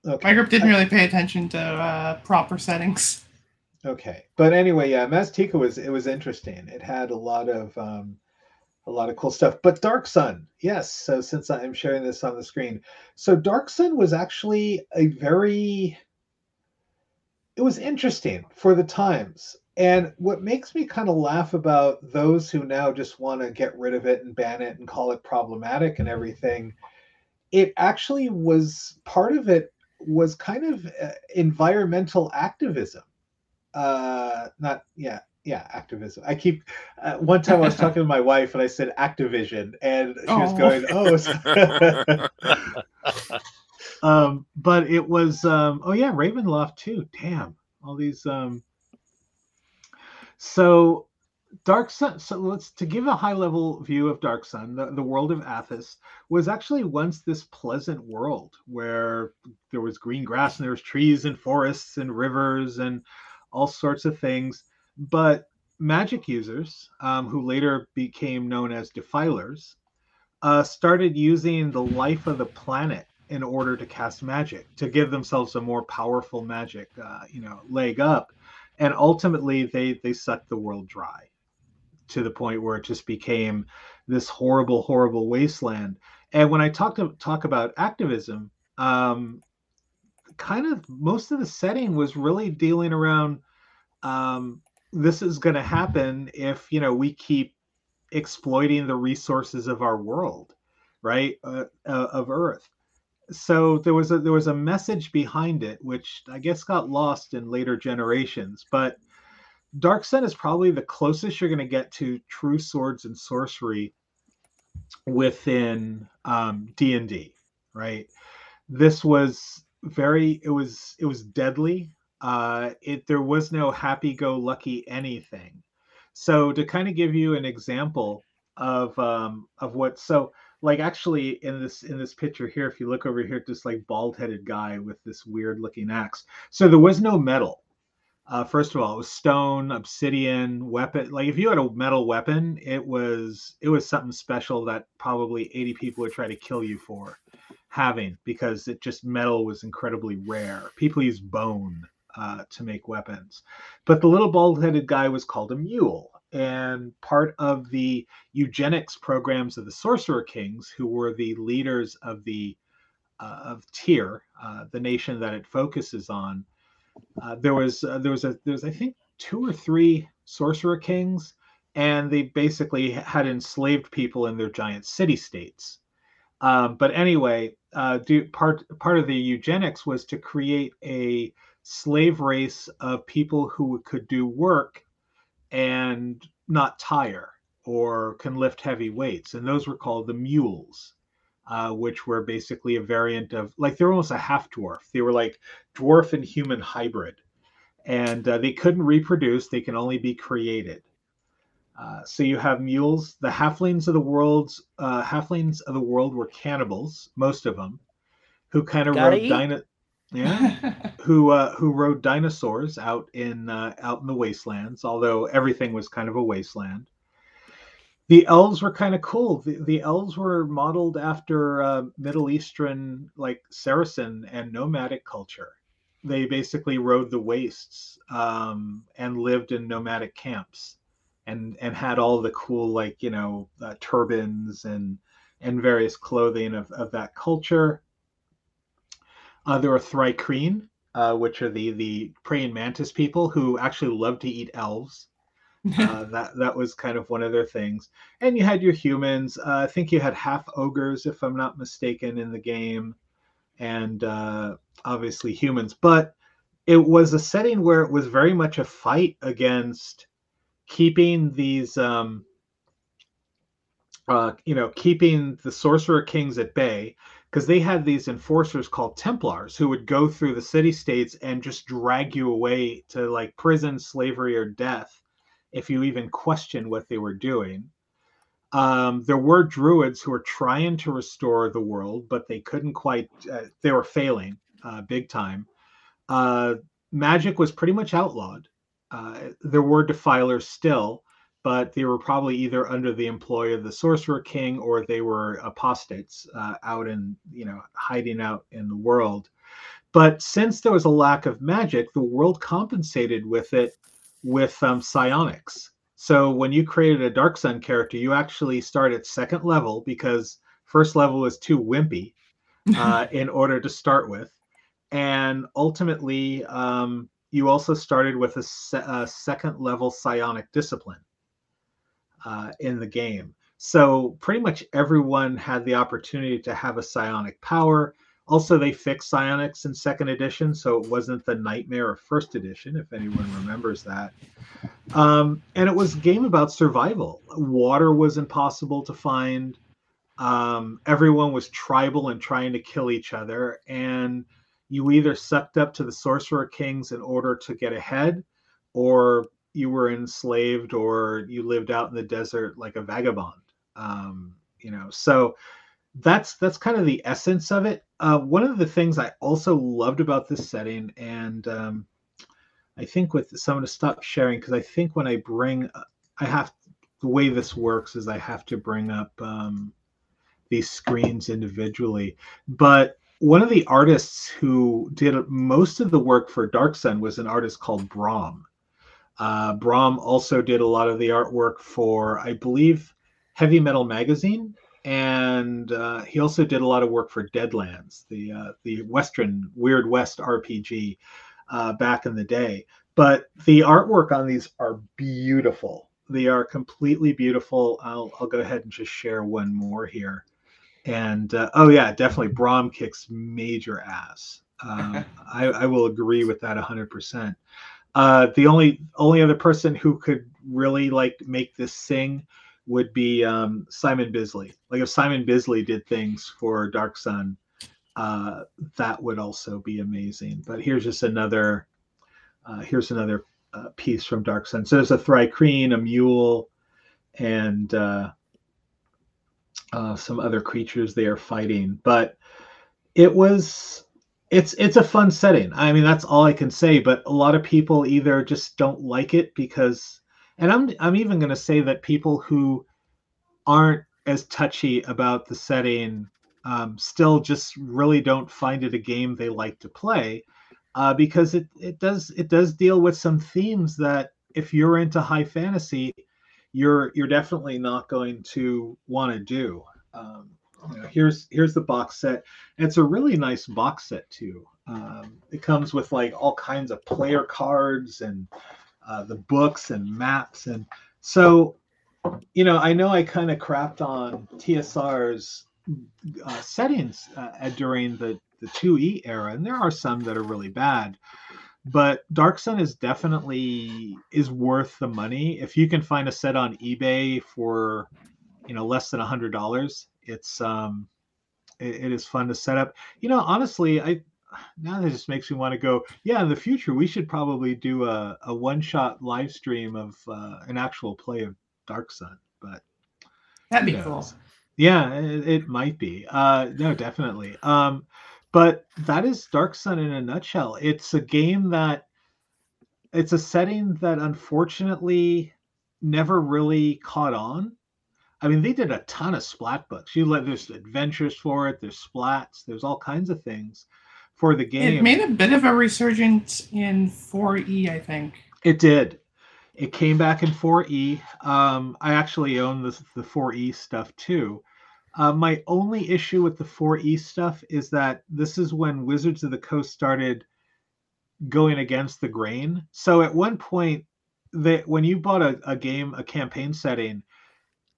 Okay. My group didn't really pay attention to uh, proper settings. Okay, but anyway, yeah, Maztica was it was interesting. It had a lot of um, a lot of cool stuff. But Dark Sun, yes. So since I'm sharing this on the screen, so Dark Sun was actually a very it was interesting for the times. And what makes me kind of laugh about those who now just want to get rid of it and ban it and call it problematic and everything, it actually was part of it was kind of uh, environmental activism. Uh not yeah yeah activism. I keep uh, one time i was talking to my wife and i said activision and she was Oh. going oh um but it was um oh yeah ravenloft too damn. All these um so dark sun so let's to give a high level view of dark sun the, the world of Athas was actually once this pleasant world where there was green grass and there was trees and forests and rivers and all sorts of things. But magic users um, who later became known as defilers uh, started using the life of the planet in order to cast magic to give themselves a more powerful magic uh, you know leg up and ultimately they they sucked the world dry to the point where it just became this horrible, horrible wasteland. And when I talk to talk about activism, um, kind of most of the setting was really dealing around um, this is going to happen if you know we keep exploiting the resources of our world, right, uh, uh, of Earth. So there was a there was a message behind it, which I guess got lost in later generations, but Dark Sun is probably the closest you're going to get to true swords and sorcery within um, D&D, right? This was very it was it was deadly. Uh, it there was no happy-go-lucky anything. So to kind of give you an example of um, of what so like actually in this in this picture here, if you look over here, this like bald-headed guy with this weird-looking axe. So there was no metal uh, first of all, it was stone, obsidian, weapon. Like if you had a metal weapon, it was it was something special that probably 80 people would try to kill you for having because it just metal was incredibly rare. People used bone uh, to make weapons. But the little bald-headed guy was called a mule, and part of the eugenics programs of the Sorcerer Kings, who were the leaders of the uh, of Tyr, uh, the nation that it focuses on uh, there was uh, there was a there was I think two or three sorcerer kings, and they basically had enslaved people in their giant city states. Um, but anyway, uh, do, part part of the eugenics was to create a slave race of people who could do work and not tire or can lift heavy weights, and those were called the mules uh, which were basically a variant of like they're almost a half dwarf. They were like dwarf and human hybrid, and uh, they couldn't reproduce. They can only be created. Uh, so you have mules. The halflings of the world's uh, halflings of the world were cannibals, most of them, who kind of rode dino- yeah, who uh, who rode dinosaurs out in uh, out in the wastelands. Although everything was kind of a wasteland the elves were kind of cool. The, the elves were modeled after uh, Middle Eastern, like Saracen and nomadic culture. They basically rode the wastes um, and lived in nomadic camps, and and had all the cool like you know uh, turbans and and various clothing of, of that culture. Uh, there were Thri-kreen, uh, which are the the praying mantis people who actually love to eat elves uh, that that was kind of one of their things. And you had your humans. Uh, I think you had half ogres, if I'm not mistaken, in the game, and uh, obviously humans. But it was a setting where it was very much a fight against keeping these, um, uh, you know, keeping the sorcerer kings at bay. Because they had these enforcers called Templars who would go through the city states and just drag you away to like prison, slavery, or death if you even questioned what they were doing. Um, there were druids who were trying to restore the world, but they couldn't quite, uh, they were failing uh, big time. Uh, magic was pretty much outlawed. Uh, there were defilers still, but they were probably either under the employ of the sorcerer king or they were apostates uh, out in, you know, hiding out in the world. But since there was a lack of magic, the world compensated with it with um, psionics. So when you created a Dark Sun character, you actually start at second level because first level is too wimpy uh, in order to start with, and ultimately um, you also started with a, se- a, second level psionic discipline uh, in the game. So pretty much everyone had the opportunity to have a psionic power. Also, they fixed psionics in second edition, so it wasn't the nightmare of first edition, if anyone remembers that. Um, and it was a game about survival. Water was impossible to find. Um, everyone was tribal and trying to kill each other, and you either sucked up to the sorcerer kings in order to get ahead, or you were enslaved, or you lived out in the desert like a vagabond. Um, you know, so that's that's kind of the essence of it. Uh, one of the things I also loved about this setting, and um, I think with so I'm going to stop sharing because I think when I bring, uh, I have the way this works is I have to bring up um, these screens individually. But one of the artists who did most of the work for Dark Sun was an artist called Brom. Uh, Brom also did a lot of the artwork for, I believe, Heavy Metal Magazine, and uh, he also did a lot of work for Deadlands, the uh, the Western Weird West RPG uh, back in the day. But the artwork on these are beautiful. They are completely beautiful. I'll I'll go ahead and just share one more here. And uh, oh yeah, definitely Brom kicks major ass. Um, I, I will agree with that 100%. Uh, the only only other person who could really like make this sing would be um, Simon Bisley. Like if Simon Bisley did things for Dark Sun, uh, that would also be amazing. But here's just another. Uh, here's another uh, piece from Dark Sun. So there's a Thri-kreen, a mule, and uh, uh, some other creatures they are fighting. But it was it's it's a fun setting. I mean, that's all I can say. But a lot of people either just don't like it because and I'm I'm even going to say that people who aren't as touchy about the setting um, still just really don't find it a game they like to play uh, because it it does it does deal with some themes that if you're into high fantasy, you're you're definitely not going to want to do. Um, here's here's the box set. It's a really nice box set too. Um, it comes with like all kinds of player cards and uh, the books and maps. And so, you know, I know I kind of crapped on TSR's uh, settings uh, during the, the 2E era, and there are some that are really bad. But Dark Sun is definitely is worth the money. If you can find a set on eBay for, you know, less than a hundred dollars, it's um, it, it is fun to set up. You know, honestly, I now that just makes me want to go. Yeah, in the future, we should probably do a, a one shot live stream of uh, an actual play of Dark Sun. But that'd be cool. Yeah, it, it might be. Uh, no, definitely. Um, but that is Dark Sun in a nutshell. It's a game that it's a setting that unfortunately never really caught on. I mean, they did a ton of splat books. You let there's adventures for it, there's splats, there's all kinds of things for the game. It made a bit of a resurgence in 4E, I think. It did. It came back in 4E. Um, I actually own the, the 4E stuff too. Uh, my only issue with the 4E stuff is that this is when Wizards of the Coast started going against the grain. So at one point, that when you bought a, a game, a campaign setting,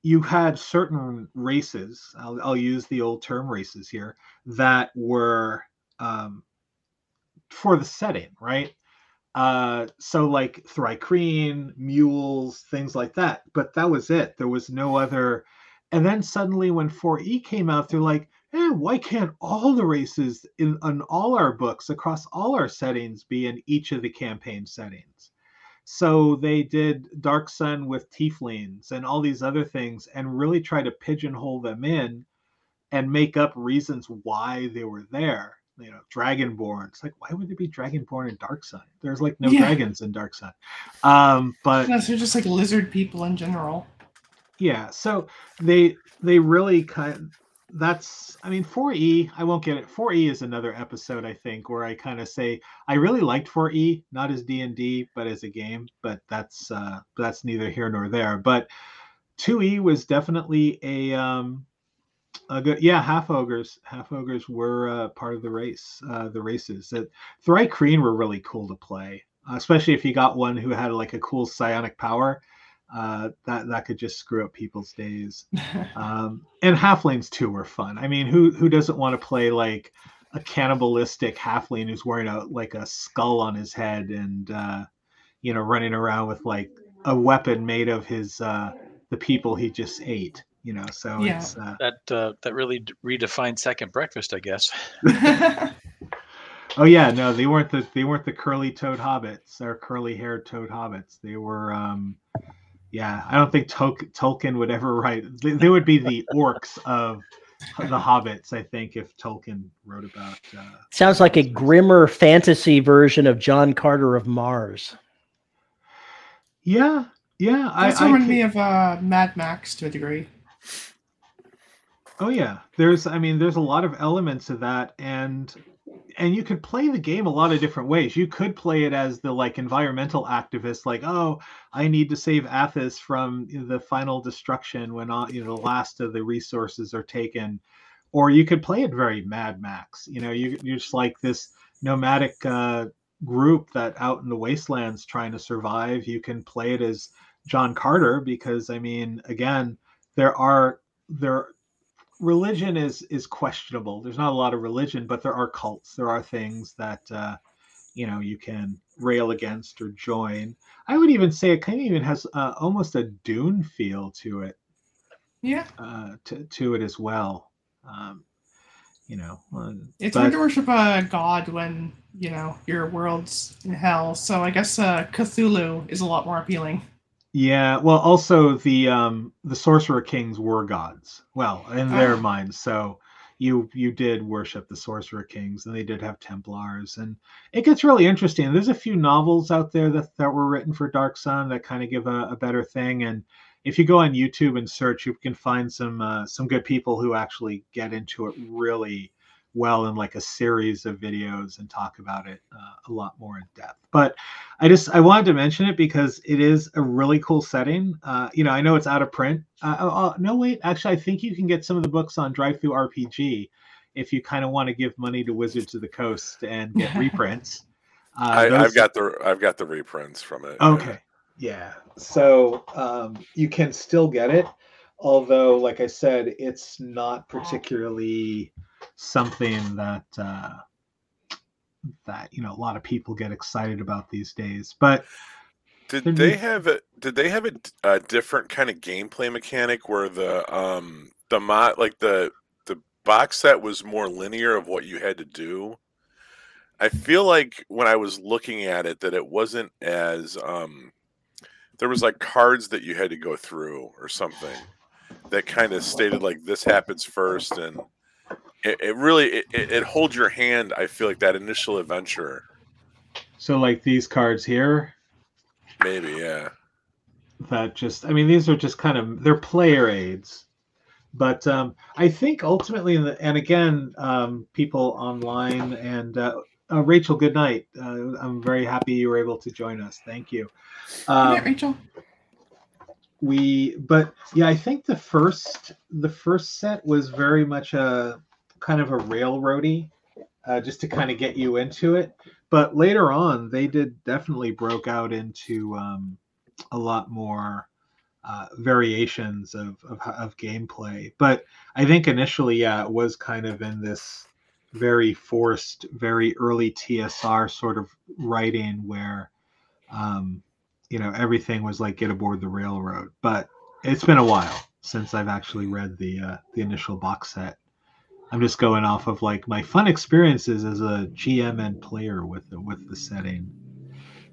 you had certain races. I'll, I'll use the old term races here that were um, for the setting, right? Uh, so like Thri-kreen, mules, things like that. But that was it. There was no other. And then suddenly, when 4E came out, they're like, "Hey, why can't all the races in, in all our books across all our settings be in each of the campaign settings?" So they did Dark Sun with Tieflings and all these other things, and really try to pigeonhole them in and make up reasons why they were there you know, Dragonborn. It's like, why would there be Dragonborn in Dark Sun? There's like no yeah. dragons in Dark Sun. Um, but no, they're just like lizard people in general. Yeah, so they they really kind of, that's I mean 4E, I won't get it. 4E is another episode I think where I kind of say I really liked 4E, not as D&D, but as a game, but that's uh that's neither here nor there. But 2E was definitely a um uh, good. Yeah, half ogres. Half ogres were uh, part of the race. Uh, the races. That Thri-kreen were really cool to play, especially if you got one who had like a cool psionic power. Uh, that that could just screw up people's days. um, and halflings too were fun. I mean, who who doesn't want to play like a cannibalistic halfling who's wearing a like a skull on his head and uh, you know running around with like a weapon made of his uh, the people he just ate you know so yeah. it's uh, that uh, that really redefined second breakfast i guess oh yeah no they weren't the they weren't the curly toed hobbits or curly haired toad hobbits they were um yeah i don't think Tol- tolkien would ever write they, they, would be the orcs of the hobbits i think if tolkien wrote about uh, sounds like a grimmer fantasy version of john carter of mars. Yeah yeah that's reminded me of uh, mad max to a degree. Oh yeah, there's I mean there's a lot of elements of that and and you could play the game a lot of different ways. You could play it as the like environmental activist, like, oh, I need to save Athas from the final destruction when all, you know the last of the resources are taken, or you could play it very Mad Max. You know, you, you're just like this nomadic uh, group that out in the wastelands trying to survive. You can play it as John Carter because I mean, again, there are there religion is is questionable. There's not a lot of religion, but there are cults. There are things that uh, you know you can rail against or join. I would even say it kind of even has uh, almost a Dune feel to it. Yeah, uh, to to it as well. Um, you know, uh, it's but- hard to worship a god when you know your world's in hell. So I guess uh, Cthulhu is a lot more appealing. Yeah, well, also the um the sorcerer kings were gods. Well, in their Oh. minds. So you you did worship the sorcerer kings, and they did have Templars, and it gets really interesting. There's a few novels out there that that were written for Dark Sun that kind of give a, a better thing. And if you go on YouTube and search, you can find some uh, some good people who actually get into it really well in like a series of videos and talk about it uh, a lot more in depth. But I just I wanted to mention it because it is a really cool setting. Uh, you know, I know it's out of print. Uh, oh, oh, no, wait, actually, I think you can get some of the books on DriveThruRPG if you kind of want to give money to Wizards of the Coast and get reprints. Uh, I, those- I've got the I've got the reprints from it. Okay. Yeah. So um, you can still get it, although, like I said, it's not particularly something that uh, that you know a lot of people get excited about these days. But Did they have a did they have a different kind of gameplay mechanic where the um the mod like the the box set was more linear of what you had to do? I feel like when I was looking at it that it wasn't as um there was like cards that you had to go through or something that kind of stated like this happens first and it, it really it, it, it holds your hand i feel like that initial adventure so, like these cards here, maybe yeah that just I mean, these are just kind of they're player aids. But um, I think ultimately, in the, and again, um, people online and uh, uh, Rachel, good night. Uh, I'm very happy you were able to join us. Thank you. Good Um, night, Rachel. we but yeah i think the first the first set was very much a kind of a railroady uh, just to kind of get you into it. But later on they did definitely broke out into um, a lot more uh, variations of, of of gameplay. But i think initially yeah it was kind of in this very forced very early tsr sort of writing where um, you know everything was like get aboard the railroad. But it's been a while since i've actually read the uh, the initial box set i'm just going off of like my fun experiences as a gm and player with the with the setting.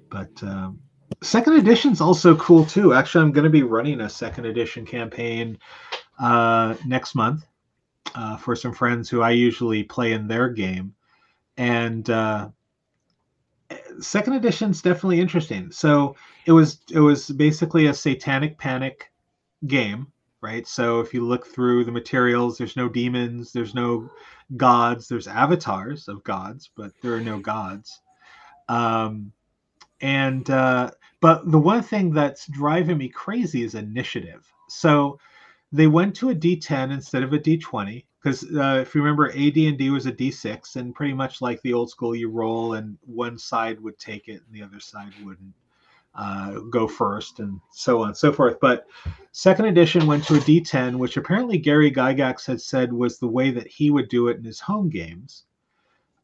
But um, second edition's also cool too. Actually i'm going to be running a second edition campaign uh, next month uh, for some friends who i usually play in their game. And uh, second edition's definitely interesting. So it was it was basically a satanic panic game right? So if you look through the materials there's no demons there's no gods there's avatars of gods but there are no gods. Um and uh but the one thing that's driving me crazy is initiative. So they went to a d10 instead of a d20 because uh, if you remember ad&d was a d6 and pretty much like the old school you roll and one side would take it and the other side wouldn't uh, go first and so on and so forth. But second edition went to a d10 which apparently gary gygax had said was the way that he would do it in his home games.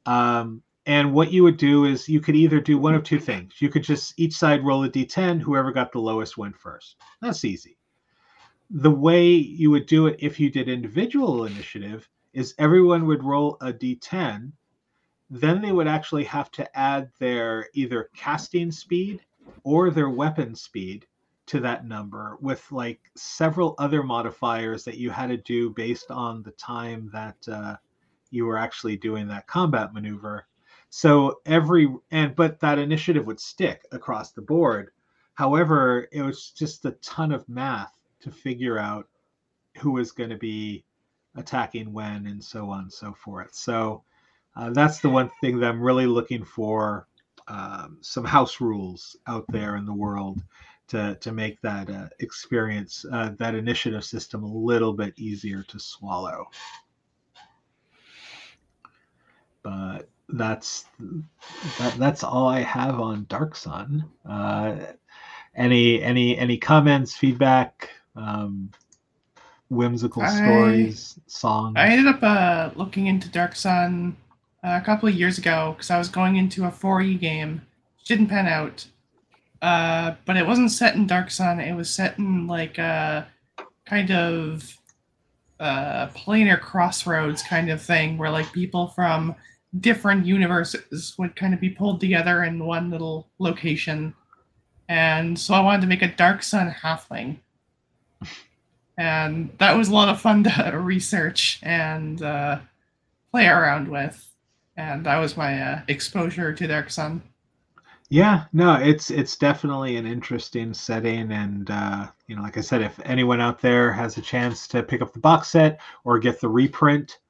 Um, and what you would do is you could either do one of two things. You could just each side roll a d10 whoever got the lowest went first. That's easy. The way you would do it if you did individual initiative is everyone would roll a d10 then they would actually have to add their either casting speed or their weapon speed to that number with like several other modifiers that you had to do based on the time that uh, you were actually doing that combat maneuver. So every and but that initiative would stick across the board. However it was just a ton of math to figure out who was going to be attacking when and so on and so forth. So uh, that's the one thing that I'm really looking for um, some house rules out there in the world to to make that uh, experience uh, that initiative system a little bit easier to swallow. But that's that, that's all I have on Dark Sun. Uh, any any any comments, feedback, um, whimsical I- stories, songs? I ended up uh, looking into Dark Sun uh, a couple of years ago because I was going into a 4E game. which Didn't pan out. Uh, but it wasn't set in Dark Sun. It was set in like a kind of uh, planar crossroads kind of thing where like people from different universes would kind of be pulled together in one little location. And so I wanted to make a Dark Sun halfling and that was a lot of fun to research and uh, play around with. And that was my uh, exposure to Dark Sun. Yeah, no, it's it's definitely an interesting setting, and uh, you know, like I said, if anyone out there has a chance to pick up the box set or get the reprint,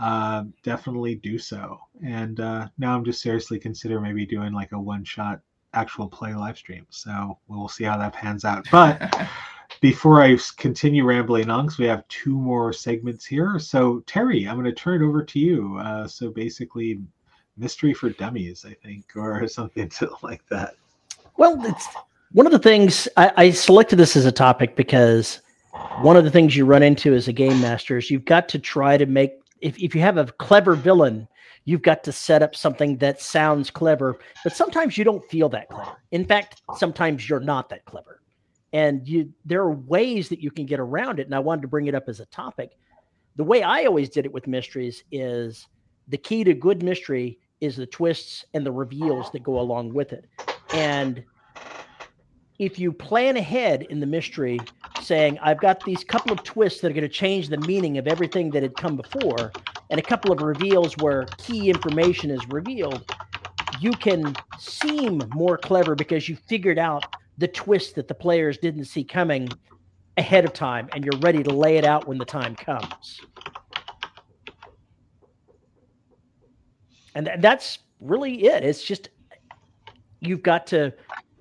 uh, definitely do so. And uh, now I'm just seriously considering maybe doing like a one-shot actual play live stream. So we'll see how that pans out. But before I continue rambling on, because we have two more segments here. So Terry, I'm going to turn it over to you. Uh, so basically, mystery for dummies, I think, or something like that. Well, it's one of the things I, I selected this as a topic because one of the things you run into as a game master is you've got to try to make if, if you have a clever villain, you've got to set up something that sounds clever, but sometimes you don't feel that clever. In fact, sometimes you're not that clever. And you there are ways that you can get around it. And I wanted to bring it up as a topic. The way I always did it with mysteries is the key to good mystery is the twists and the reveals that go along with it. And if you plan ahead in the mystery, saying, I've got these couple of twists that are going to change the meaning of everything that had come before, and a couple of reveals where key information is revealed, you can seem more clever because you figured out the twist that the players didn't see coming ahead of time and you're ready to lay it out when the time comes. And th- that's really it. It's just you've got to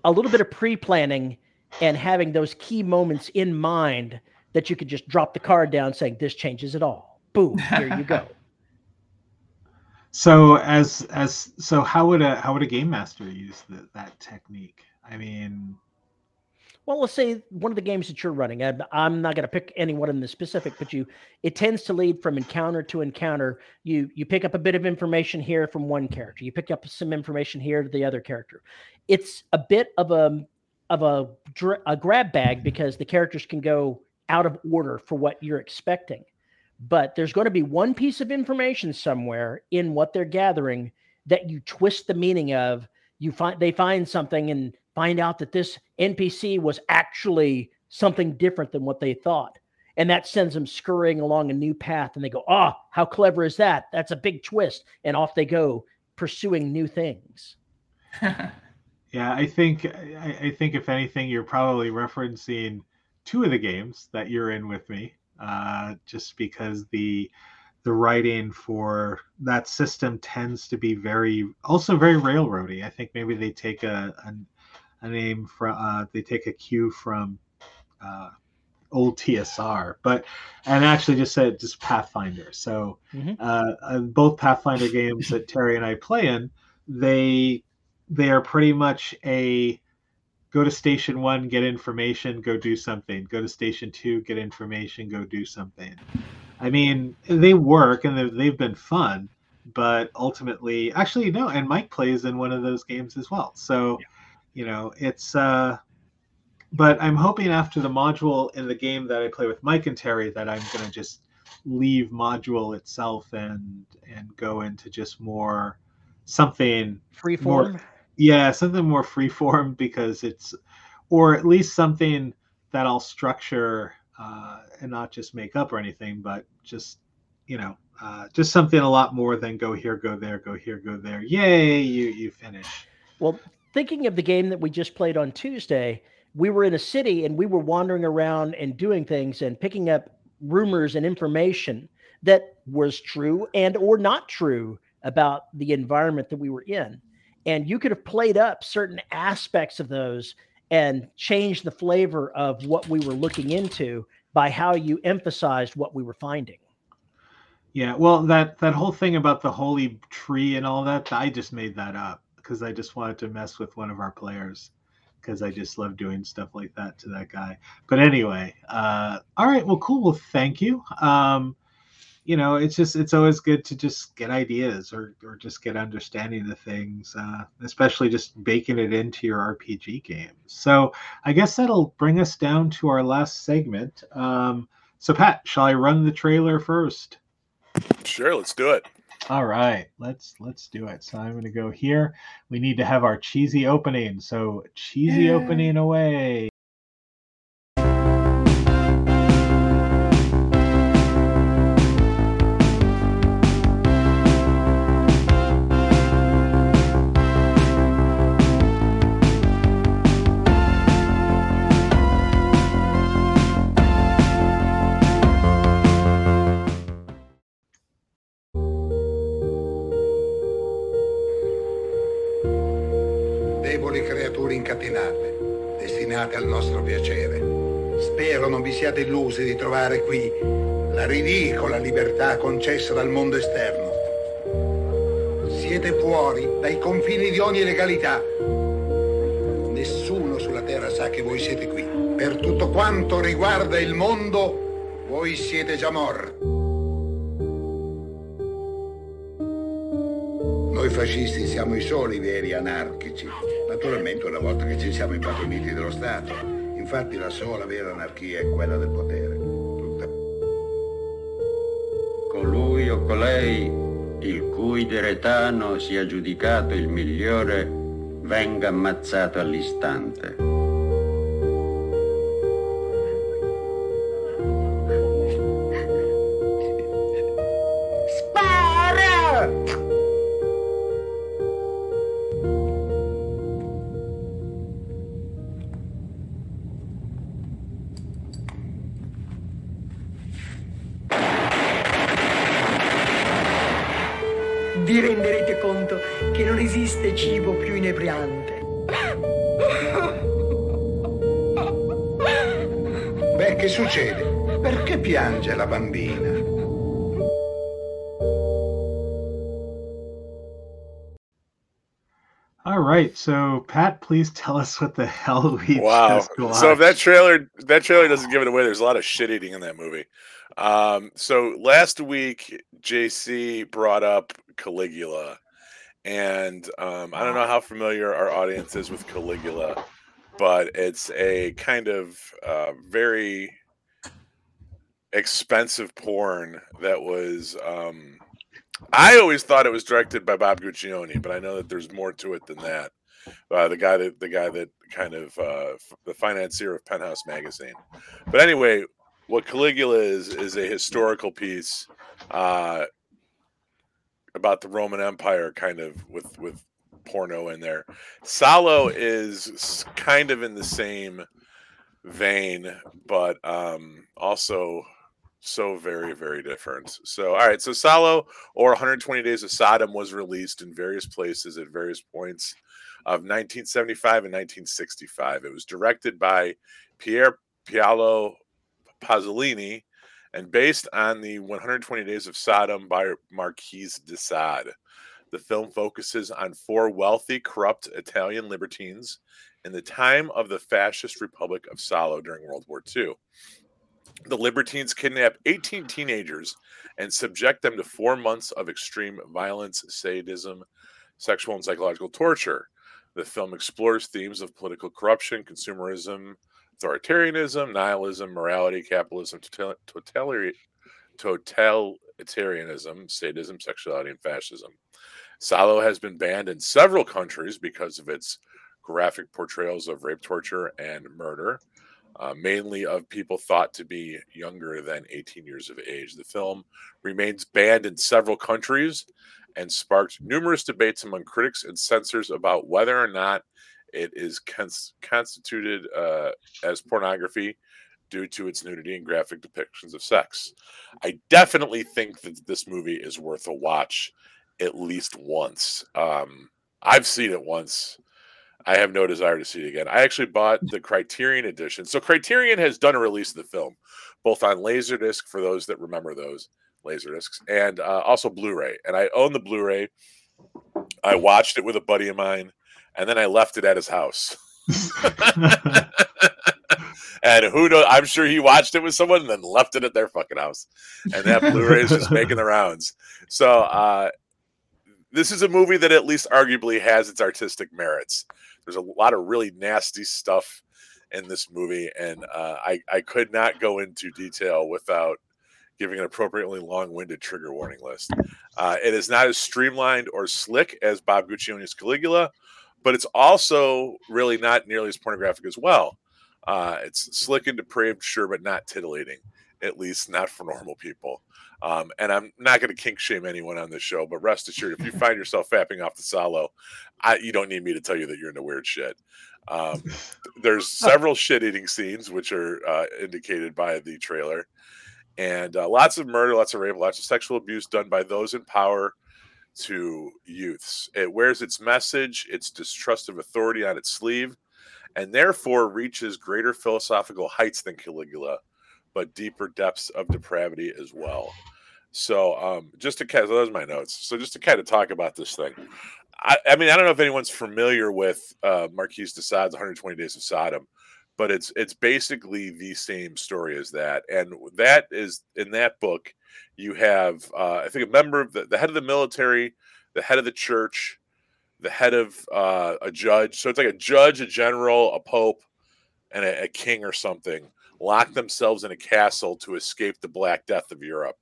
a little bit of pre-planning and having those key moments in mind that you could just drop the card down saying this changes it all. Boom, here you go. So as as so how would a how would a game master use the, that technique? I mean, Well, let's say one of the games that you're running. I'm, I'm not going to pick anyone in the specific, but you it tends to lead from encounter to encounter. You you pick up a bit of information here from one character. You pick up some information here to the other character. It's a bit of a of a a grab bag because the characters can go out of order for what you're expecting. But there's going to be one piece of information somewhere in what they're gathering that you twist the meaning of. You find they find something and find out that this NPC was actually something different than what they thought. And that sends them scurrying along a new path. And they go, Oh, how clever is that? That's a big twist. And off they go, pursuing new things. yeah, I think I, I think if anything, you're probably referencing two of the games that you're in with me, uh, just because the the writing for that system tends to be very also very railroady. I think maybe they take a a, a name from uh, they take a cue from uh, old TSR, but and actually just said just Pathfinder. So Mhm. uh, uh, both Pathfinder games that Terry and I play in, they they are pretty much a go to station one, get information, go do something. Go to station two, get information, go do something. I mean, they work and they've, they've been fun, but ultimately, actually, no. And Mike plays in one of those games as well. So, you know, it's. uh But I'm hoping after the module in the game that I play with Mike and Terry that I'm going to just leave module itself and and go into just more something Free More- form. yeah something more freeform because it's or at least something that i'll structure uh, and not just make up or anything but just you know uh, just something a lot more than go here go there go here go there yay you you finish Well, thinking of the game that we just played on Tuesday, we were in a city and we were wandering around and doing things and picking up rumors and information that was true and or not true about the environment that we were in. And you could have played up certain aspects of those and changed the flavor of what we were looking into by how you emphasized what we were finding. Yeah, well, that that whole thing about the holy tree and all that, I just made that up because I just wanted to mess with one of our players because I just love doing stuff like that to that guy. But anyway, uh, all right, well, cool. Well, thank you. Um, you know, it's just it's always good to just get ideas or or just get understanding of things, uh, especially just baking it into your RPG game. So I guess that'll bring us down to our last segment. Um, so Pat, shall I run the trailer first? Sure, let's do it. All right, let's let's do it. So I'm going to go here. We need to have our cheesy opening. So cheesy Yeah. opening away. Libertà concessa dal mondo esterno. Siete fuori dai confini di ogni legalità. Nessuno sulla terra sa che voi siete qui. Per tutto quanto riguarda il mondo, voi siete già morti. Noi fascisti siamo i soli veri anarchici. Naturalmente una volta che ci siamo impadroniti dello Stato. Infatti la sola vera anarchia è quella del potere. Colei il cui deretano sia giudicato il migliore venga ammazzato all'istante. Please tell us what the hell we Wow. just watched. So if that trailer that trailer doesn't give it away, there's a lot of shit eating in that movie. Um, so last week JC brought up Caligula. And um, I don't know how familiar our audience is with Caligula, but it's a kind of uh, very expensive porn that was um, I always thought it was directed by Bob Guccione, but I know that there's more to it than that. Uh, the guy that the guy that kind of uh, the financier of Penthouse magazine. But anyway, what Caligula is is a historical piece uh, about the Roman Empire, kind of with with porno in there. Salo is kind of in the same vein, but um, also so very very different. So all right, so Salo or 120 Days of Sodom was released in various places at various points of 1975 and 1965. It was directed by Pier Paolo Pasolini and based on the 120 Days of Sodom by Marquise de Sade. The film focuses on four wealthy, corrupt Italian libertines in the time of the fascist Republic of Salo during World War II. The libertines kidnap 18 teenagers and subject them to four months of extreme violence, sadism, sexual and psychological torture. The film explores themes of political corruption, consumerism, authoritarianism, nihilism, morality, capitalism, totalitarian, totalitarianism, sadism, sexuality, and fascism. Salo has been banned in several countries because of its graphic portrayals of rape, torture, and murder, uh, mainly of people thought to be younger than 18 years of age. The film remains banned in several countries and sparked numerous debates among critics and censors about whether or not it is cons- constituted uh, as pornography due to its nudity and graphic depictions of sex. I definitely think that this movie is worth a watch at least once. Um, I've seen it once. I have no desire to see it again. I actually bought the Criterion edition. So Criterion has done a release of the film, both on Laserdisc for those that remember those Laserdiscs, and uh, also Blu-ray. And I own the Blu-ray. I watched it with a buddy of mine, and then I left it at his house. and who knows? I'm sure he watched it with someone and then left it at their fucking house. And that Blu-ray is just making the rounds. So uh, this is a movie that at least arguably has its artistic merits. There's a lot of really nasty stuff in this movie, and uh, I I could not go into detail without giving an appropriately long-winded trigger warning list. Uh, it is not as streamlined or slick as Bob Guccione's Caligula, but it's also really not nearly as pornographic as well. Uh, it's slick and depraved, sure, but not titillating. At least not for normal people. Um, and I'm not going to kink shame anyone on this show, but rest assured, if you find yourself fapping off the salo, I, you don't need me to tell you that you're into weird shit. Um, there's several shit eating scenes, which are uh, indicated by the trailer, and uh, lots of murder, lots of rape, lots of sexual abuse done by those in power to youths. It wears its message, its distrust of authority on its sleeve, and therefore reaches greater philosophical heights than Caligula, but deeper depths of depravity as well. So, um, just to kind of, those are my notes. So, just to kind of talk about this thing, I, I mean, I don't know if anyone's familiar with uh, Marquis de Sade's 120 Days of Sodom, but it's it's basically the same story as that, and that is in that book. You have, uh, I think, a member of the, the head of the military, the head of the church, the head of uh, a judge. So it's like a judge, a general, a pope, and a, a king or something lock themselves in a castle to escape the Black Death of Europe.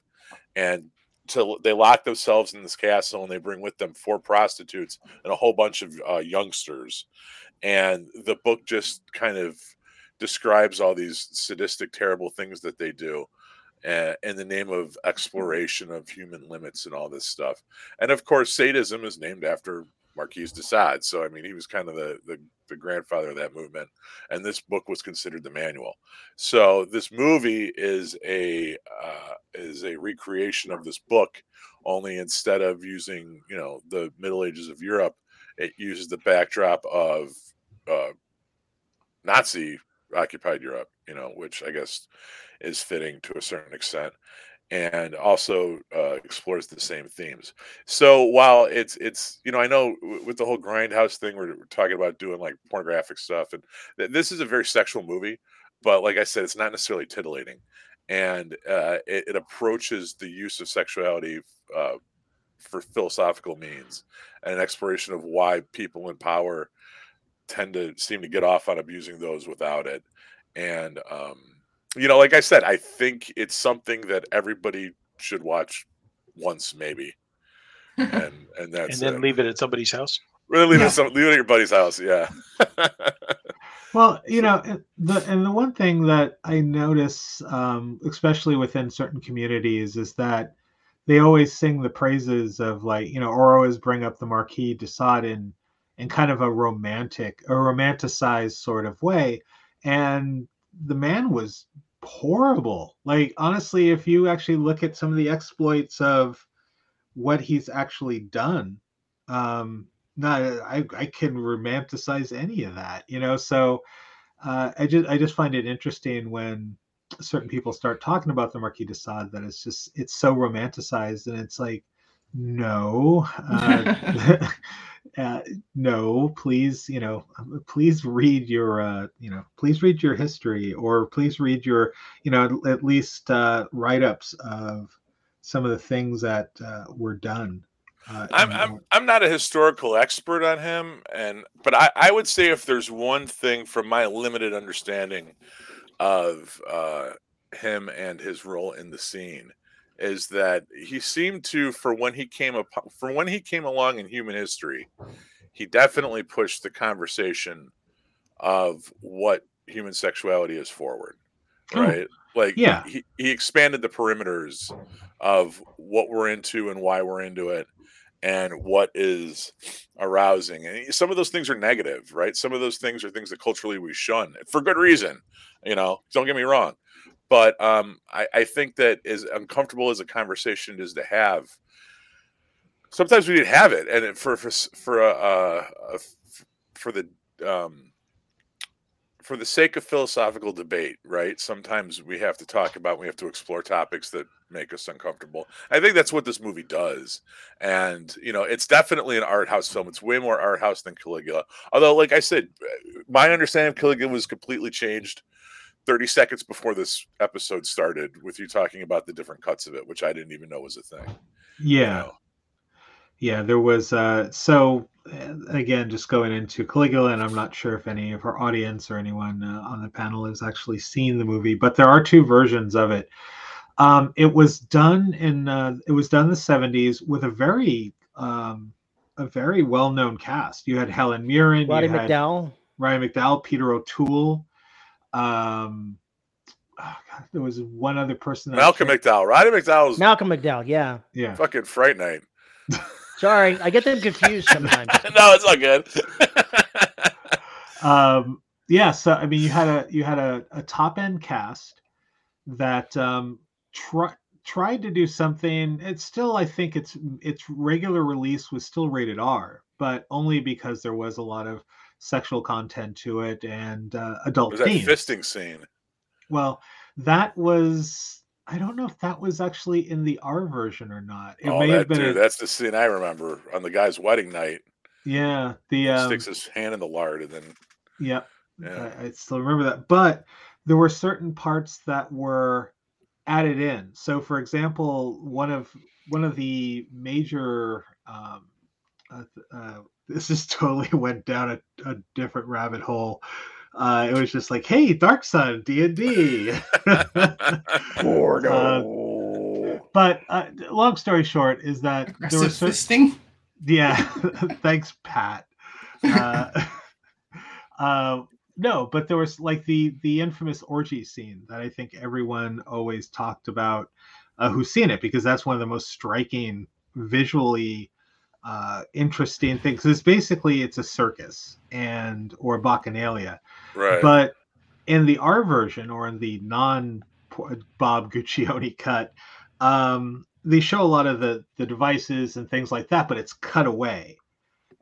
And to, they lock themselves in this castle and they bring with them four prostitutes and a whole bunch of uh, youngsters. And the book just kind of describes all these sadistic, terrible things that they do. Uh, in the name of exploration of human limits and all this stuff. And of course, sadism is named after Marquis de Sade. So I mean, he was kind of the, the the grandfather of that movement, and this book was considered the manual. So this movie is a uh, is a recreation of this book, only instead of using you know the Middle Ages of Europe, it uses the backdrop of uh, Nazi occupied Europe. You know, which I guess is fitting to a certain extent and also uh, explores the same themes. So while it's it's you know I know with the whole grindhouse thing we're, we're talking about doing like pornographic stuff and th- this is a very sexual movie, but like I said, it's not necessarily titillating, and uh, it, it, approaches the use of sexuality uh, for philosophical means and an exploration of why people in power tend to seem to get off on abusing those without it, and um, you know, like I said, I think it's something that everybody should watch once, maybe, and and that's and then it. leave it at somebody's house. Really leave yeah. it some, leave it at your buddy's house. Yeah. well, you know, the and the one thing that I notice, um, especially within certain communities, is that they always sing the praises of like you know, or always bring up the Marquis de Sade in in kind of a romantic, a romanticized sort of way, and the man was horrible. Like honestly, if you actually look at some of the exploits of what he's actually done, um, not I, I can romanticize any of that, you know. So uh, I just I just find it interesting when certain people start talking about the Marquis de Sade that it's just it's so romanticized and it's like no uh, uh, no, please, you know, please read your, uh, you know, please read your history or please read your, you know, at least uh, write ups of some of the things that uh, were done. Uh, I'm, I'm I'm not a historical expert on him, and but I, I would say if there's one thing from my limited understanding of uh, him and his role in the scene is that he seemed to for when he came up for when he came along in human history he definitely pushed the conversation of what human sexuality is forward oh, right? Like yeah. he, he expanded the perimeters of what we're into and why we're into it and what is arousing. And some of those things are negative right? Some of those things are things that culturally we shun for good reason you know? Don't get me wrong but um, I, I think that as uncomfortable as a conversation is to have, sometimes we didn't have it, and it, for for for a, a f- for the um, for the sake of philosophical debate, right? Sometimes we have to talk about, we have to explore topics that make us uncomfortable. I think that's what this movie does, and you know, it's definitely an art house film. It's way more art house than Caligula. Although, like I said, my understanding of Caligula was completely changed. 30 seconds before this episode started with you talking about the different cuts of it which i didn't even know was a thing you Yeah. know? Yeah, there was uh so uh, again just going into Caligula and I'm not sure if any of our audience or anyone uh, on the panel has actually seen the movie, but there are two versions of it. Um it was done in uh it was done in the 70s with a very um a very well-known cast. You had Helen Mirren, Roddy you had McDowell. Ryan McDowell, Peter O'Toole, um oh God, there was one other person that malcolm can't- mcdowell roddy mcdowell's Malcolm McDowell. Yeah. yeah fucking fright night Sorry, I get them confused sometimes. no it's not good um yeah so i mean you had a you had a, a top end cast that um try, tried to do something it's still i think its its regular release was still rated r but only because there was a lot of sexual content to it and uh, adult was that themes fisting scene well that was i don't know if that was actually in the r version or not it oh may that have been a- that's the scene i remember on the guy's wedding night yeah the He um, sticks his hand in the lard and then Yep. Yeah. I, I still remember that. But there were certain parts that were added in. So, for example, one of one of the major um, uh, uh, this just totally went down a, a different rabbit hole. Uh, it was just like, "Hey, Dark Sun, D and D." But uh, long story short is that there Aggressive were certain, fisting. yeah. Thanks, Pat. Uh, uh, no, but there was like the the infamous orgy scene that I think everyone always talked about uh, who's seen it because that's one of the most striking, visually uh, interesting things. It's basically it's a circus and or bacchanalia, right but in the R version or in the non Bob Guccione cut, um, they show a lot of the the devices and things like that, but it's cut away.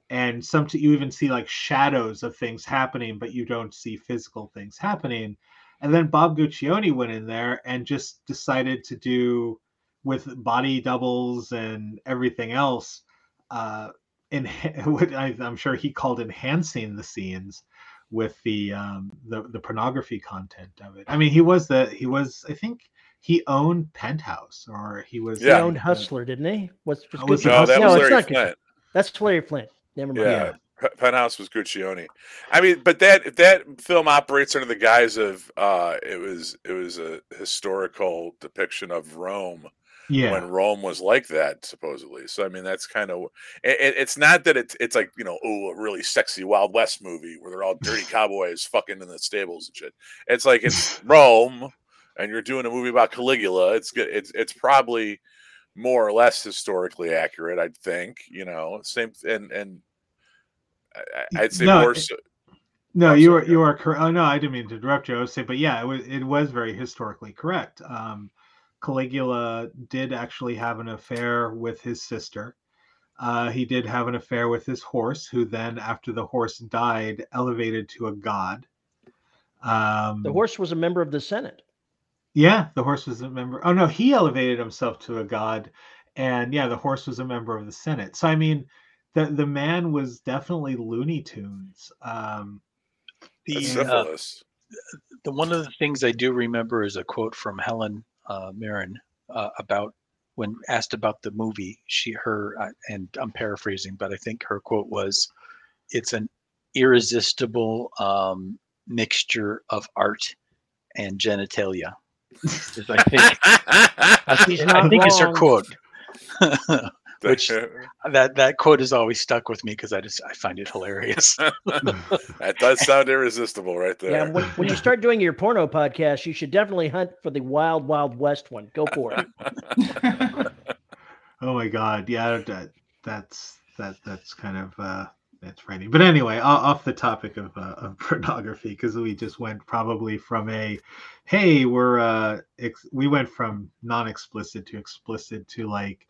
And some you even see like shadows of things happening, but you don't see physical things happening. And then Bob Guccione went in there and just decided to do with body doubles and everything else. Uh, in what I, I'm sure he called enhancing the scenes with the um the, the pornography content of it. I mean, he was the he was I think he owned Penthouse or he was He owned Hustler, didn't he? What's, what's Oh, was no that no, was it's larry not good. flint That's Larry Flynt. Never mind. yeah P- Penthouse was Guccione. I mean, but that that film operates under the guise of uh, it was it was a historical depiction of Rome yeah when Rome was like that, supposedly. So I mean, that's kind of it, it's not that it's it's like you know oh a really sexy Wild West movie where they're all dirty cowboys fucking in the stables and shit. It's like it's Rome, and you're doing a movie about Caligula. It's good. It's it's probably more or less historically accurate, I'd think. You know, same and and I- I'd say No, more. it- So, No, you are you are correct. Oh no, I didn't mean to interrupt you. I was saying, but yeah, it was it was very historically correct. Um, Caligula did actually have an affair with his sister. Uh, he did have an affair with his horse, who then, after the horse died, elevated to a god. Um, The horse was a member of the Senate. Yeah, the horse was a member. Oh no, he elevated himself to a god, and yeah, the horse was a member of the Senate. So I mean, the the man was definitely Looney Tunes. Um, The, uh, the one of the things I do remember is a quote from Helen uh, Mirren uh, about when asked about the movie. She, her, uh, and I'm paraphrasing, but I think her quote was, "It's an irresistible um, mixture of art and genitalia." I think I think, She's I think it's her quote. which- that that quote has always stuck with me because I just I find it hilarious. that does sound irresistible, right there. Yeah, when, when you start doing your porno podcast, you should definitely hunt for the Wild Wild West one. Go for it. oh my God, yeah, that, that's that that's kind of uh, that's frightening. But anyway, off the topic of uh, of pornography, because we just went probably from a, hey, we're uh, ex- we went from non-explicit to explicit to like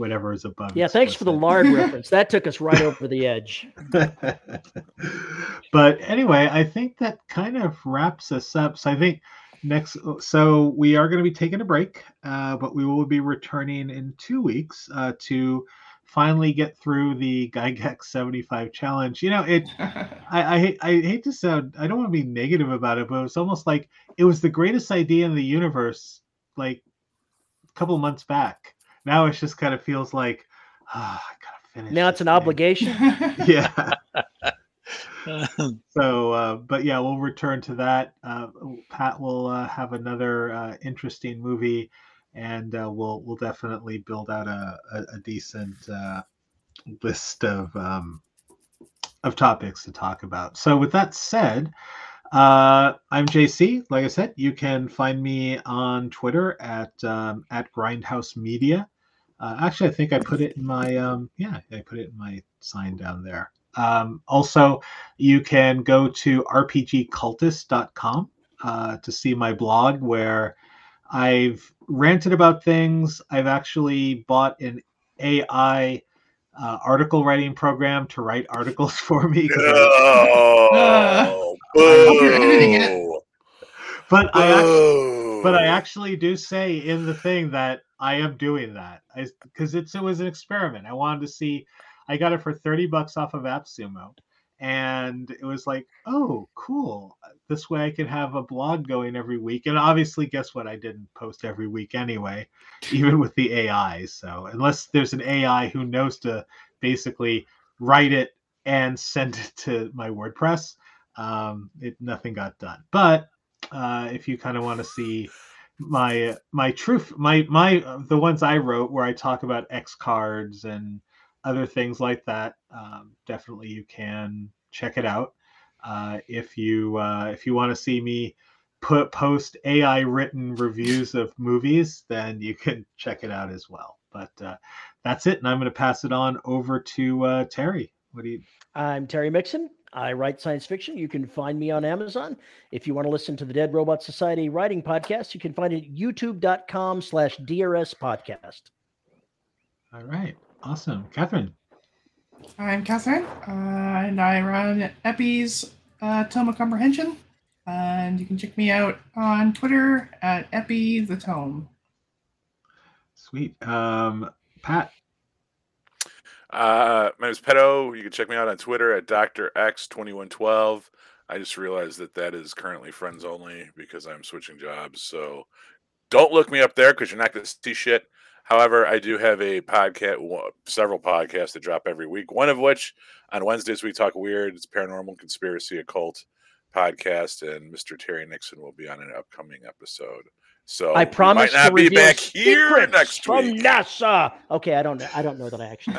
whatever is above. Yeah, thanks for the explicit. lard reference. That took us right over the edge. but anyway, I think that kind of wraps us up. So I think next, so we are going to be taking a break, uh, but we will be returning in two weeks uh, to finally get through the Gygax 75 challenge. You know, it. I, I I hate to sound I don't want to be negative about it, but it's almost like it was the greatest idea in the universe like a couple months back. Now it just kind of feels like ah, I gotta finish. Now it's an thing." obligation. Yeah. So, uh, but yeah, we'll return to that. Uh, Pat will uh, have another uh, interesting movie, and uh, we'll we'll definitely build out a a, a decent uh, list of um, of topics to talk about. So, with that said, uh, I'm JC. Like I said, you can find me on Twitter at um, at Grindhaus Media. Uh, actually, I think I put it in my um, yeah, I put it in my sign down there. Um, also, you can go to rpgcultist.com uh, to see my blog where I've ranted about things. I've actually bought an AI uh, article writing program to write articles for me. 'cause I- No. hope you're editing it. But I actually, but I actually do say in the thing that I am doing that because it's it was an experiment. I wanted to see. I got it for thirty bucks off of AppSumo, and it was like, oh, cool. This way I can have a blog going every week. And obviously, guess what? I didn't post every week anyway, even with the AI. So unless there's an AI who knows to basically write it and send it to my WordPress, um, it nothing got done. But uh, if you kind of want to see my my truth my my uh, the ones i wrote where i talk about x cards and other things like that um, definitely you can check it out uh, if you uh, if you want to see me put post ai written reviews of movies then you can check it out as well but uh, that's it and i'm going to pass it on over to uh, terry what do you I'm Terry Mixon. I write science fiction. You can find me on Amazon. If you want to listen to the Dead Robot Society writing podcast, you can find it at youtube.com slash DRS podcast. all right awesome catherine I'm Catherine, uh, and I run Epi's uh, Tome of Comprehension. And you can check me out on Twitter at Epi the Tome. sweet um, pat Uh, my name is Pedo. You can check me out on Twitter at Dr. X2112. I just realized that that is currently friends only because I'm switching jobs. So don't look me up there because you're not going to see shit. However, I do have a podcast, several podcasts that drop every week. One of which on Wednesdays we talk weird. It's paranormal conspiracy occult podcast, and Mr. Terry Mixon will be on an upcoming episode. So I we promise might not to be back here secrets next from week. NASA. Okay, I don't know. I don't know that I actually.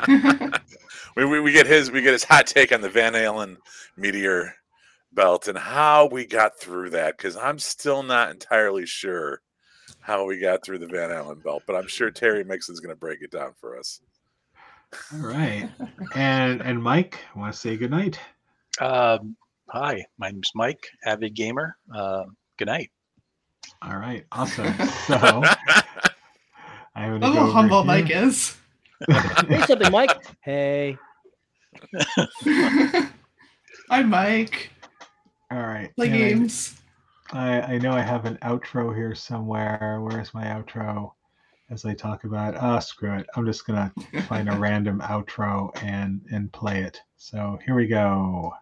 we, we, we get his we get his hot take on the Van Allen meteor belt and how we got through that because I'm still not entirely sure how we got through the Van Allen belt, but I'm sure Terry Mixon's going to break it down for us. all right and and mike want to say goodnight Um, hi, my name's Mike, avid gamer. Uh, good night. All right, awesome. So I'm gonna That's go how humble here. Mike is. Hey, something, Mike. Hey. I'm Mike. All right. Play and games. I, I know I have an outro here somewhere. Where's my outro? As I talk about, oh screw it. I'm just gonna find a random outro and and play it. So here we go.